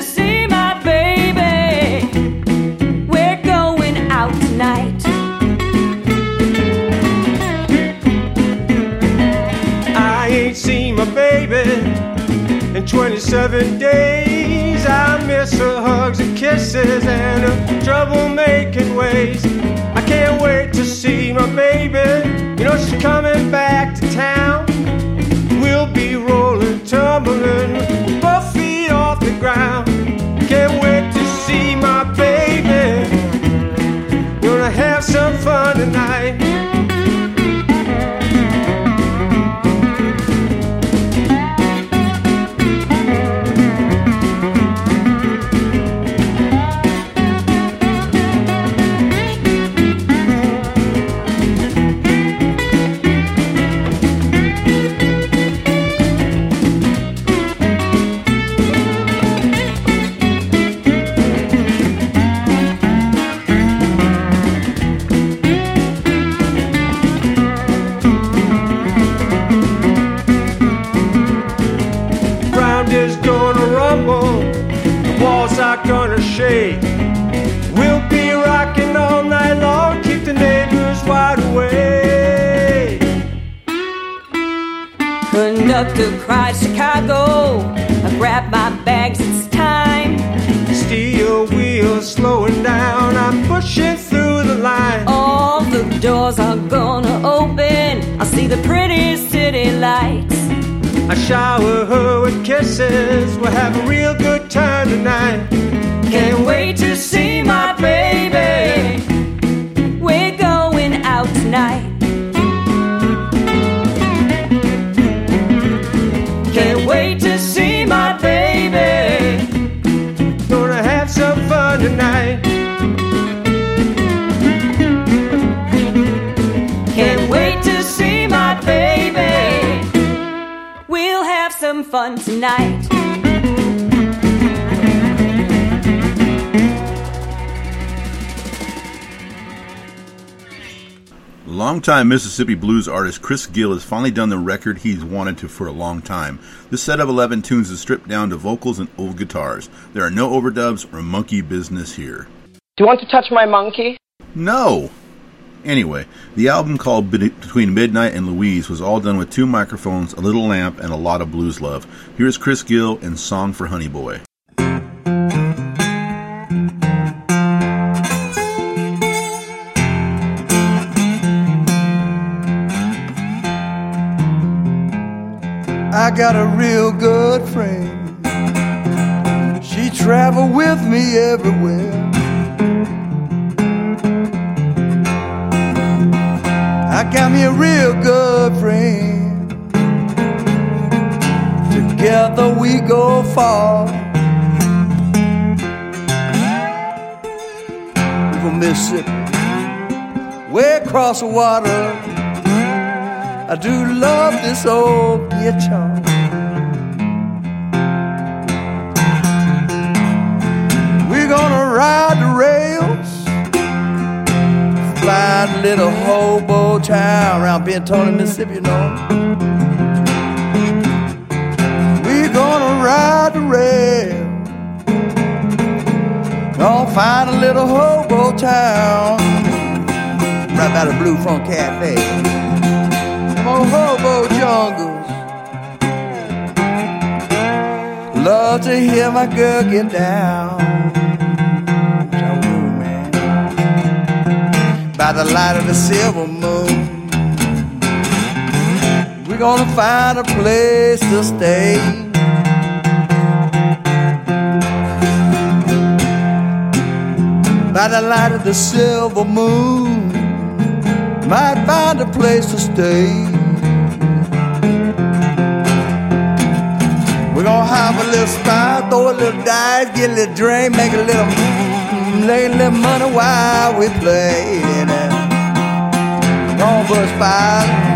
27 days. I miss her hugs and kisses and her trouble-making ways. I can't wait to see my baby. You know she's coming back to town. We'll be rolling, tumbling, both feet off the ground. Can't wait to see my baby. Gonna have some fun tonight. Lights. I shower her with kisses, we'll have a real good time tonight. Can't wait to see my baby. Fun tonight. Longtime Mississippi blues artist Chris Gill has finally done the record he's wanted to for a long time. This set of 11 tunes is stripped down to vocals and old guitars. There are no overdubs or monkey business here. Do you want to touch my monkey? No! Anyway, the album called Between Midnight and Louise was all done with two microphones, a little lamp, and a lot of blues love. Here's Chris Gill and Song for Honey Boy. I got a real good friend. She travel with me everywhere. I got me a real good friend. Together we go far. Go Mississippi, way across the water. I do love this old guitar. We're gonna ride the rails, to little hobo town around Benton, Mississippi, you know. We're gonna ride the rail, gonna find a little hobo town right by the Blue Front Cafe on hobo jungles. Love to hear my girl get down. By the light of the silver moon, we're gonna find a place to stay. By the light of the silver moon, might find a place to stay. We're gonna have a little spot, throw a little dice, get a little drink, make a little, mm, make a little money while we play. Gonna bust by.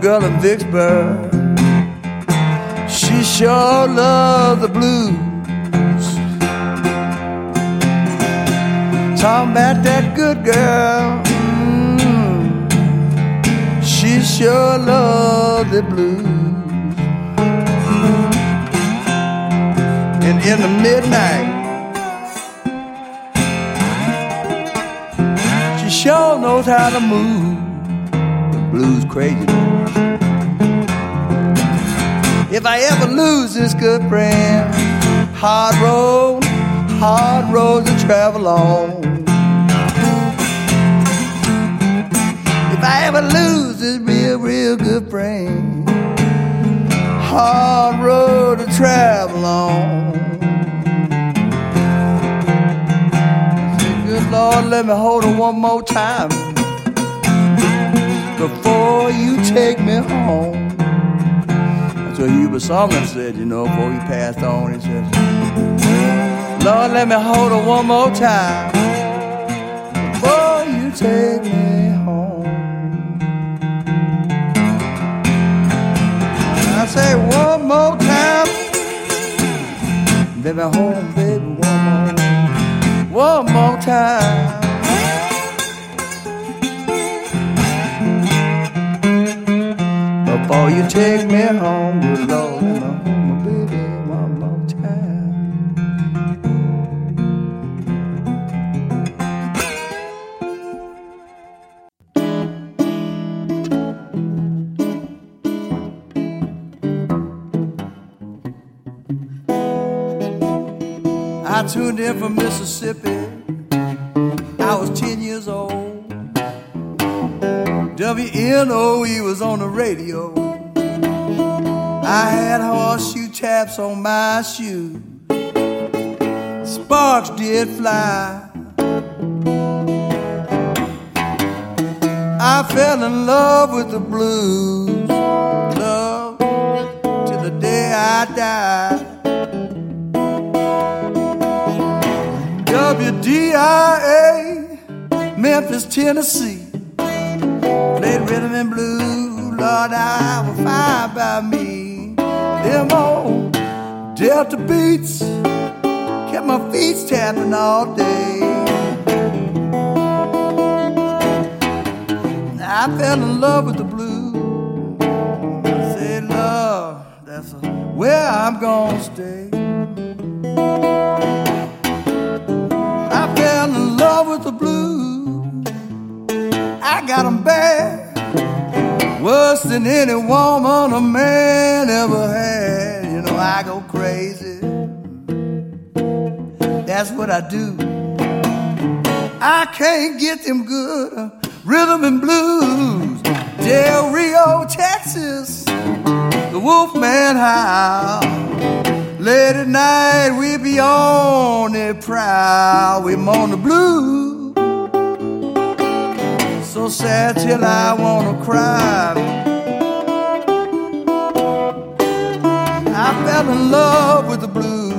Girl in Vicksburg. She sure loves the blues. Talking about that good girl. Mm, she sure loves the blues. And in the midnight, she sure knows how to move. The blues crazy. If I ever lose this good friend, hard road, hard road to travel on. If I ever lose this real, real good friend, hard road to travel on. Good Lord, let me hold her one more time before you take me home. What Hubert Sumlin said, you know, before he passed on. He said, Lord, let me hold her one more time before you take me home. And I say one more time, me hold, baby, one more, one more time. Before you take me home, good Lord, my baby one more time. I tuned in from Mississippi. I was 10 years. WNOE was on the radio. I had horseshoe taps on my shoes. Sparks did fly. I fell in love with the blues. Love till the day I died. WDIA, Memphis, Tennessee. Rhythm and blues, Lord, I was fine by me. Them old Delta beats kept my feet tapping all day. I fell in love with the blues. I said, love, that's where I'm gonna stay. I fell in love with the blues. I got 'em bad. Worse than any woman a man ever had. You know, I go crazy. That's what I do. I can't get them good uh, rhythm and blues. Del Rio, Texas, the Wolfman Howl. Late at night we be on the prowl. We moan the blues. Sad till I wanna cry. I fell in love with the blues.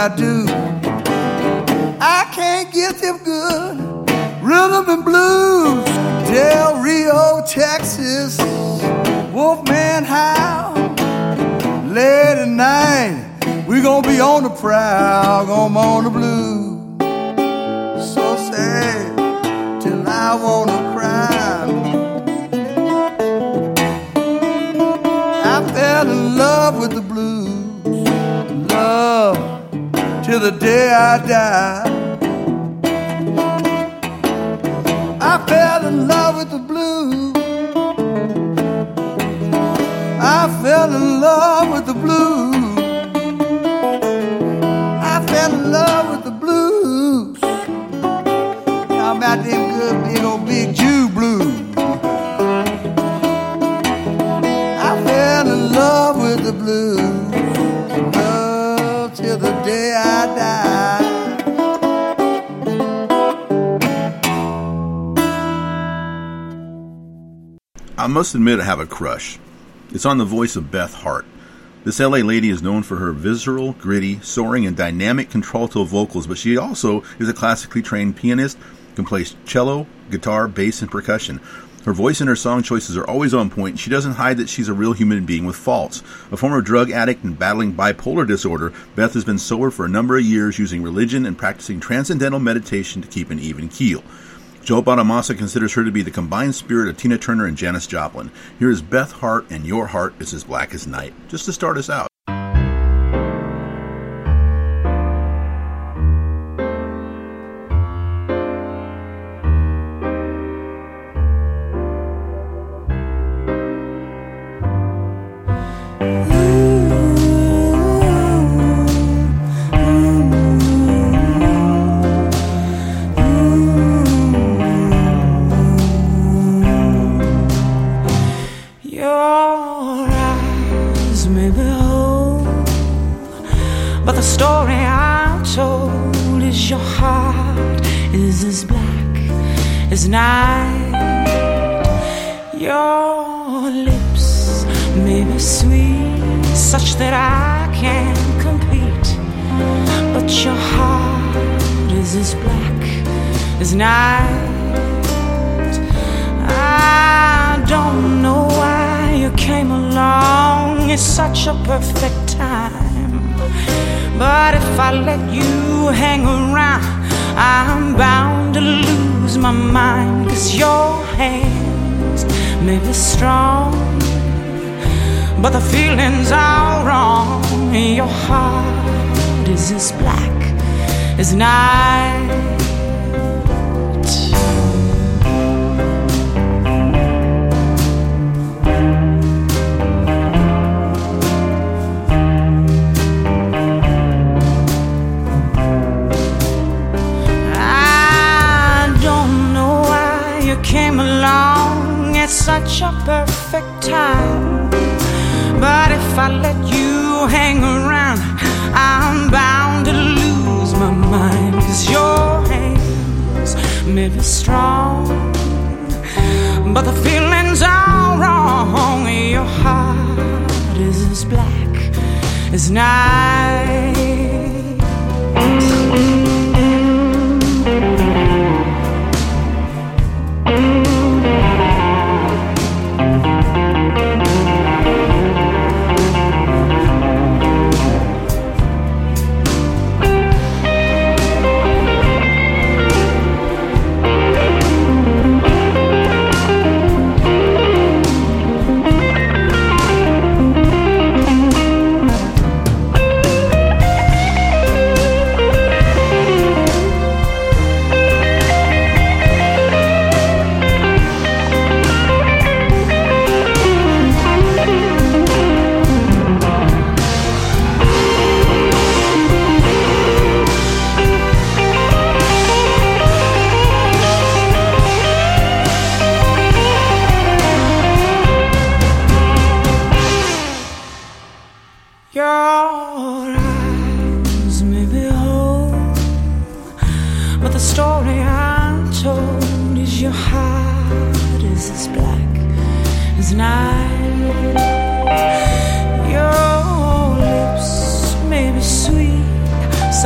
I do. I must admit I have a crush. It's on the voice of Beth Hart. This LA lady is known for her visceral, gritty, soaring, and dynamic contralto vocals, but she also is a classically trained pianist, can play cello, guitar, bass, and percussion. Her voice and her song choices are always on point, she doesn't hide that she's a real human being with faults. A former drug addict and battling bipolar disorder, Beth has been sober for a number of years using religion and practicing transcendental meditation to keep an even keel. Joe Bonamassa considers her to be the combined spirit of Tina Turner and Janis Joplin. Here is Beth Hart and Your Heart is as Black as Night, just to start us out.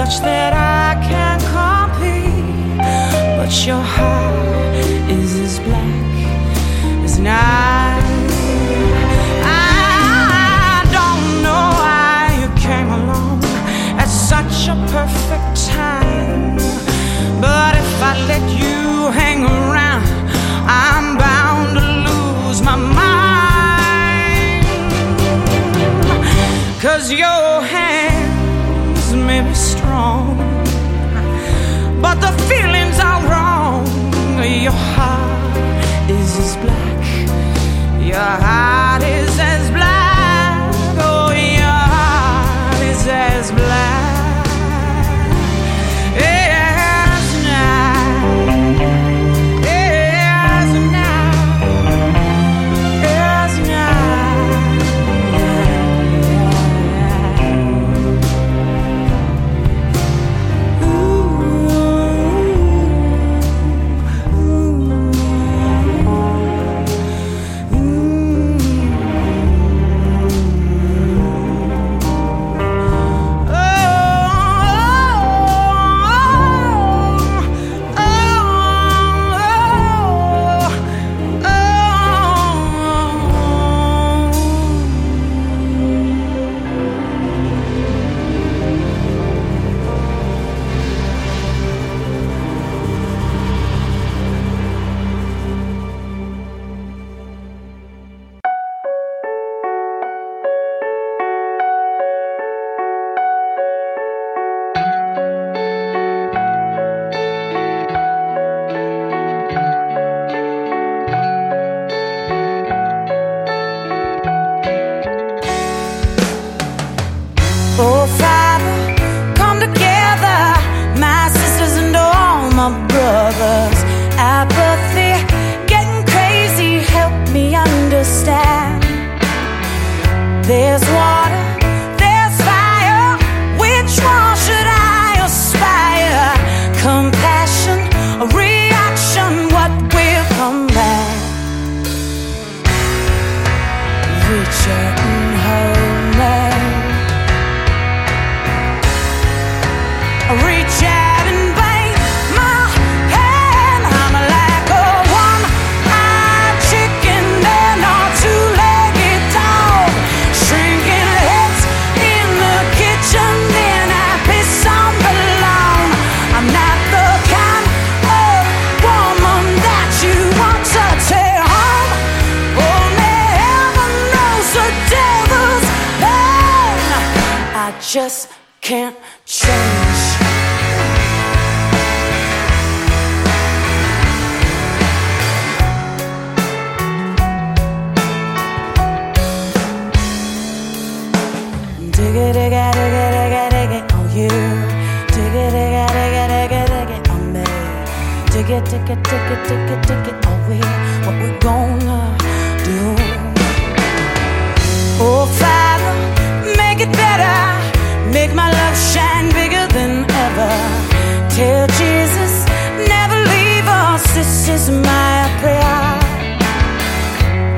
Such that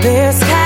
There's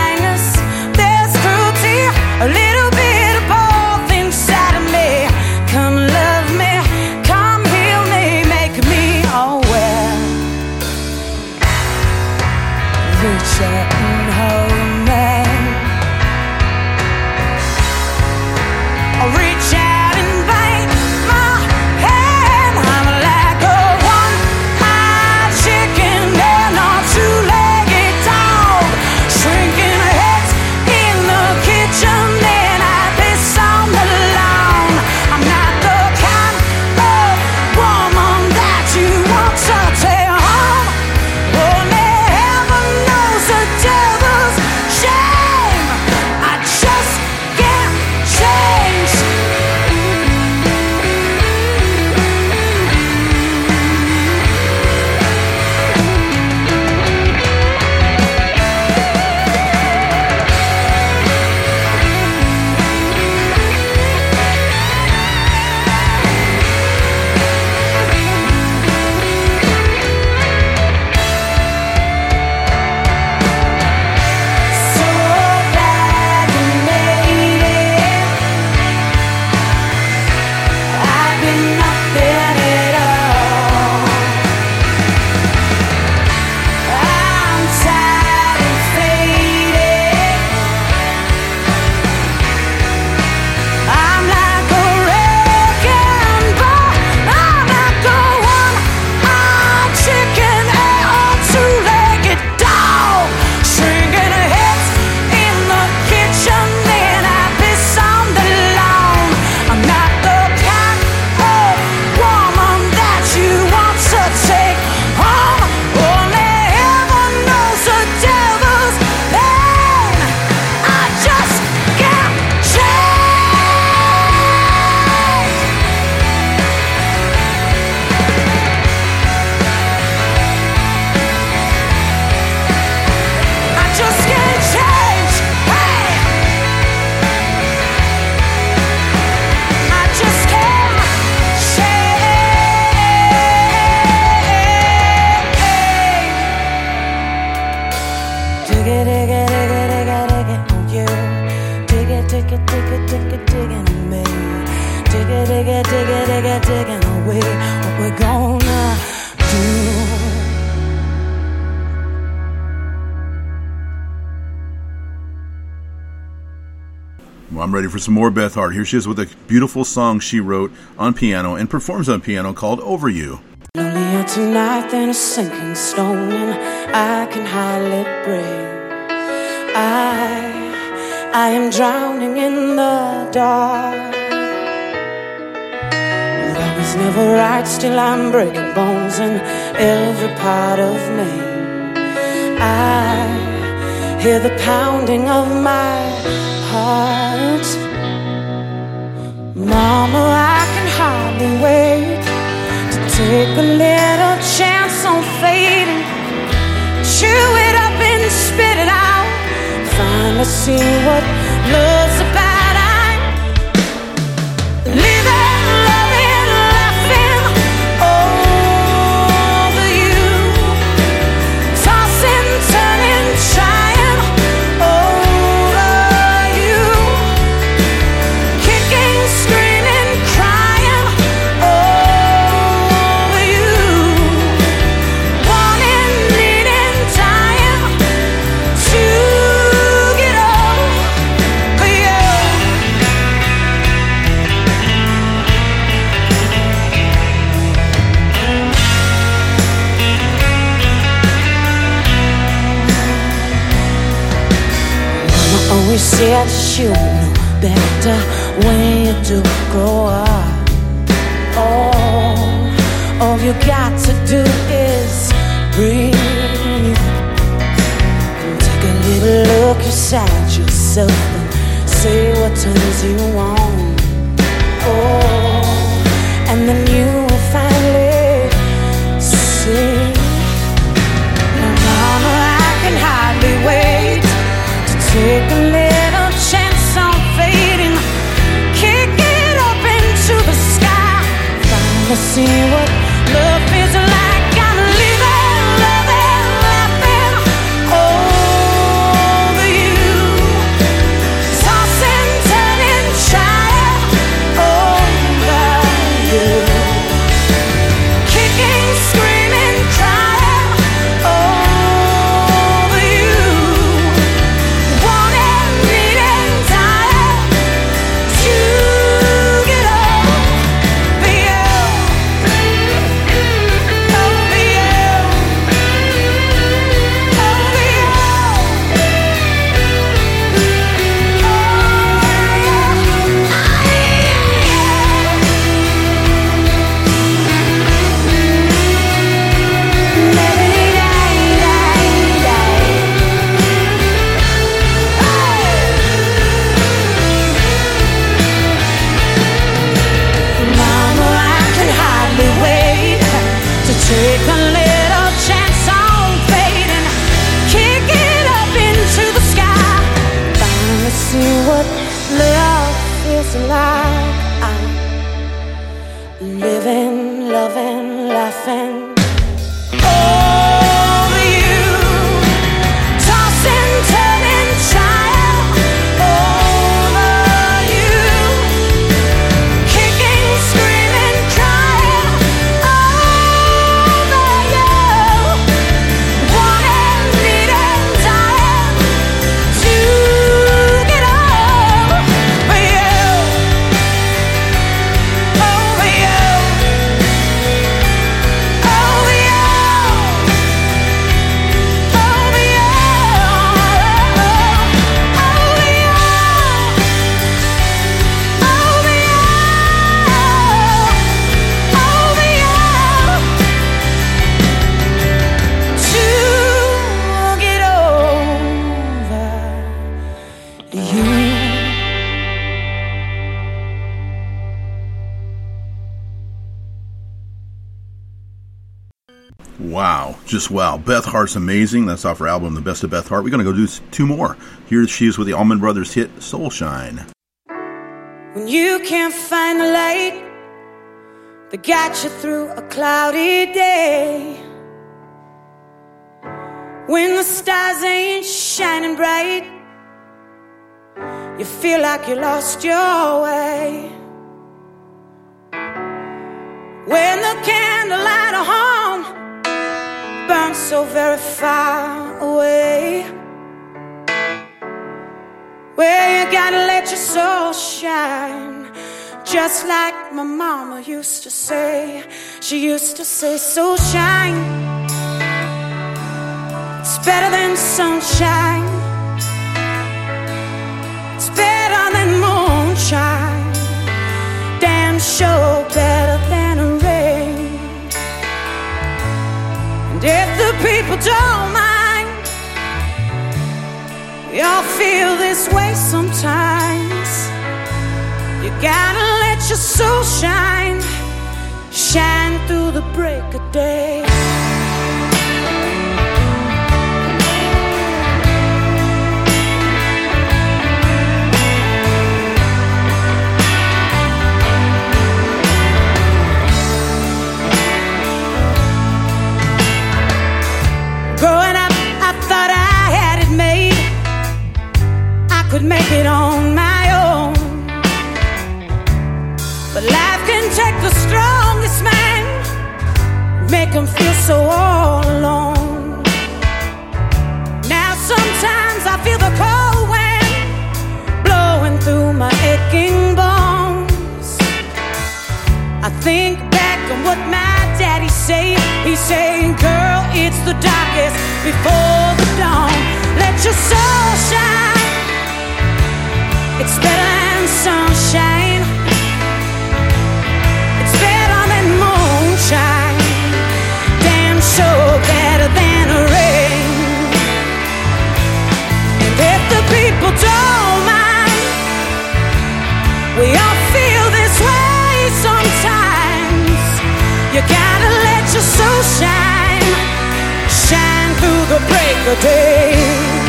some more Beth Hart. Here she is with a beautiful song she wrote on piano and performs on piano called Over You. Lonelier tonight than a sinking stone, and I can hardly breathe. I, I am drowning in the dark. Love is never right, still I'm breaking bones in every part of me. I hear the pounding of my heart. Take a little chance on fading. Chew it up and spit it out. Finally see what love's about. Hart's amazing. That's off her album, The Best of Beth Hart. We're going to go do two more. Here she is with the Allman Brothers hit Soul Shine. When you can't find the light that got you through a cloudy day. When the stars ain't shining bright, you feel like you lost your way. When the candlelight of home so very far away, where you gotta let your soul shine, just like my mama used to say. She used to say, "So shine." It's better than sunshine. It's better if the people don't mind, we all feel this way sometimes. You gotta let your soul shine, shine through the break of day. Could make it on my own. But life can take the strongest man, make him feel so all alone. Now sometimes I feel the cold wind blowing through my aching bones. I think back on what my daddy said. He's saying, girl, it's the darkest before the dawn. Let your soul shine. It's better than sunshine. It's better than moonshine. Damn sure better than rain. And if the people don't mind, we all feel this way sometimes. You gotta let your soul shine, shine through the break of day.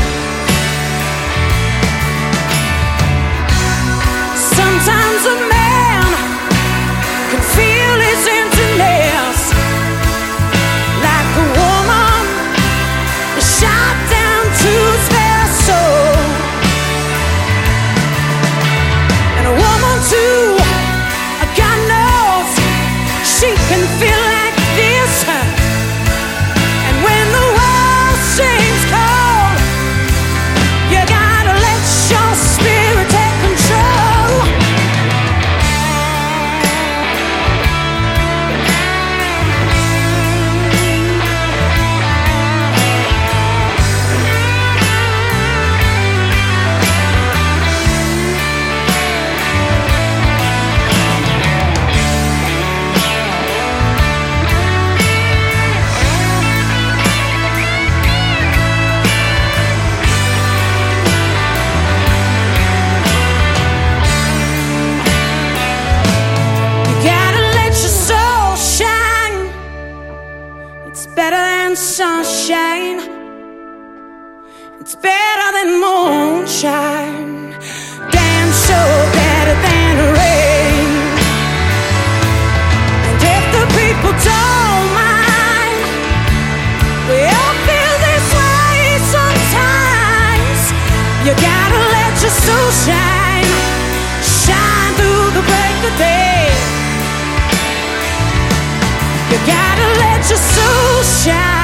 Gotta let your soul shine,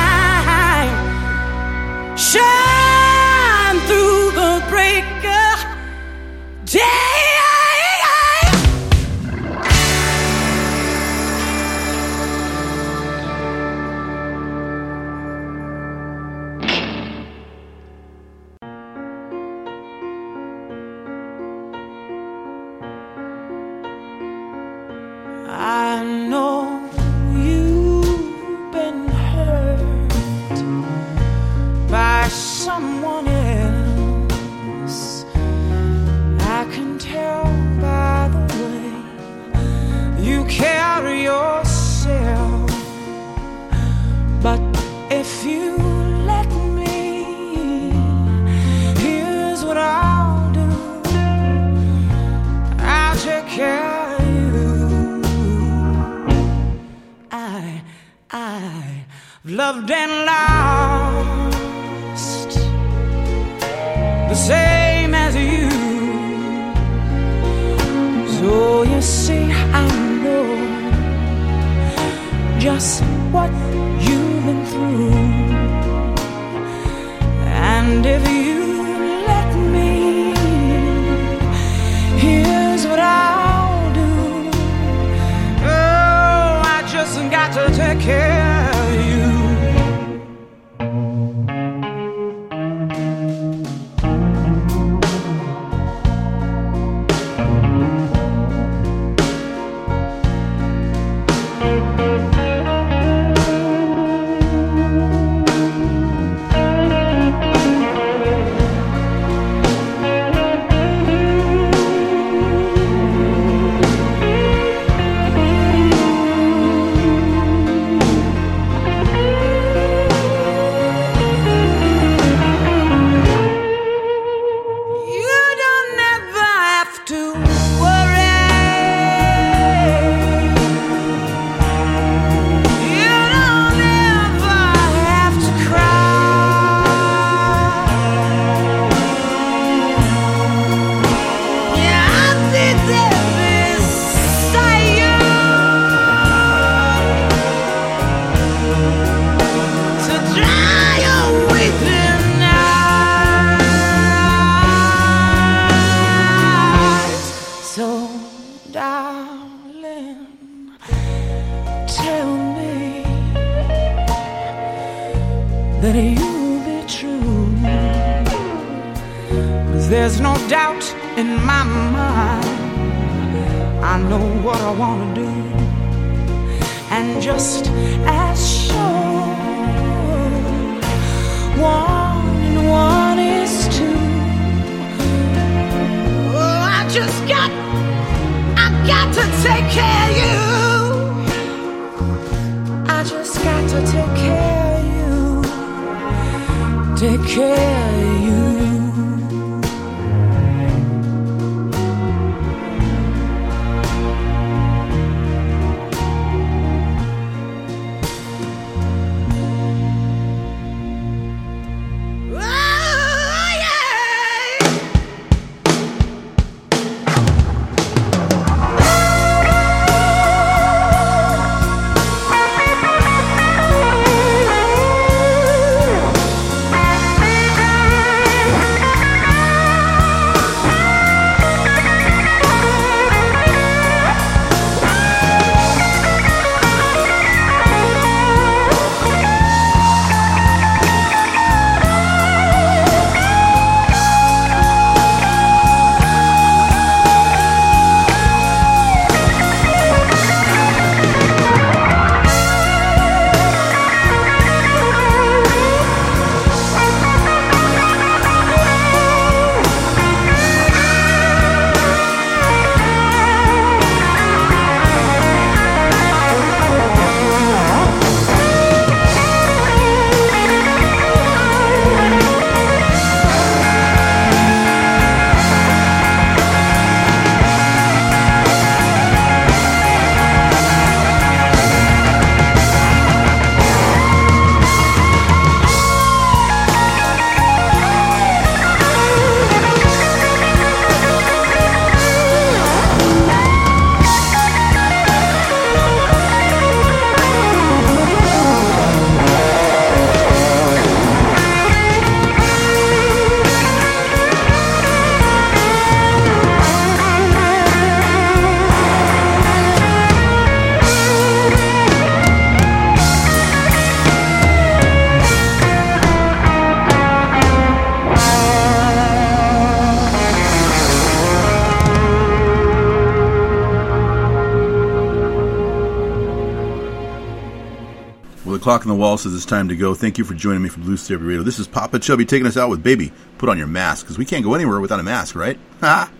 Rock on the Wall says it's time to go. Thank you for joining me from Blue Therapy Radio. This is Popa Chubby taking us out with Baby. Put on your mask because we can't go anywhere without a mask, right? Ha!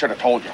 Should have told you.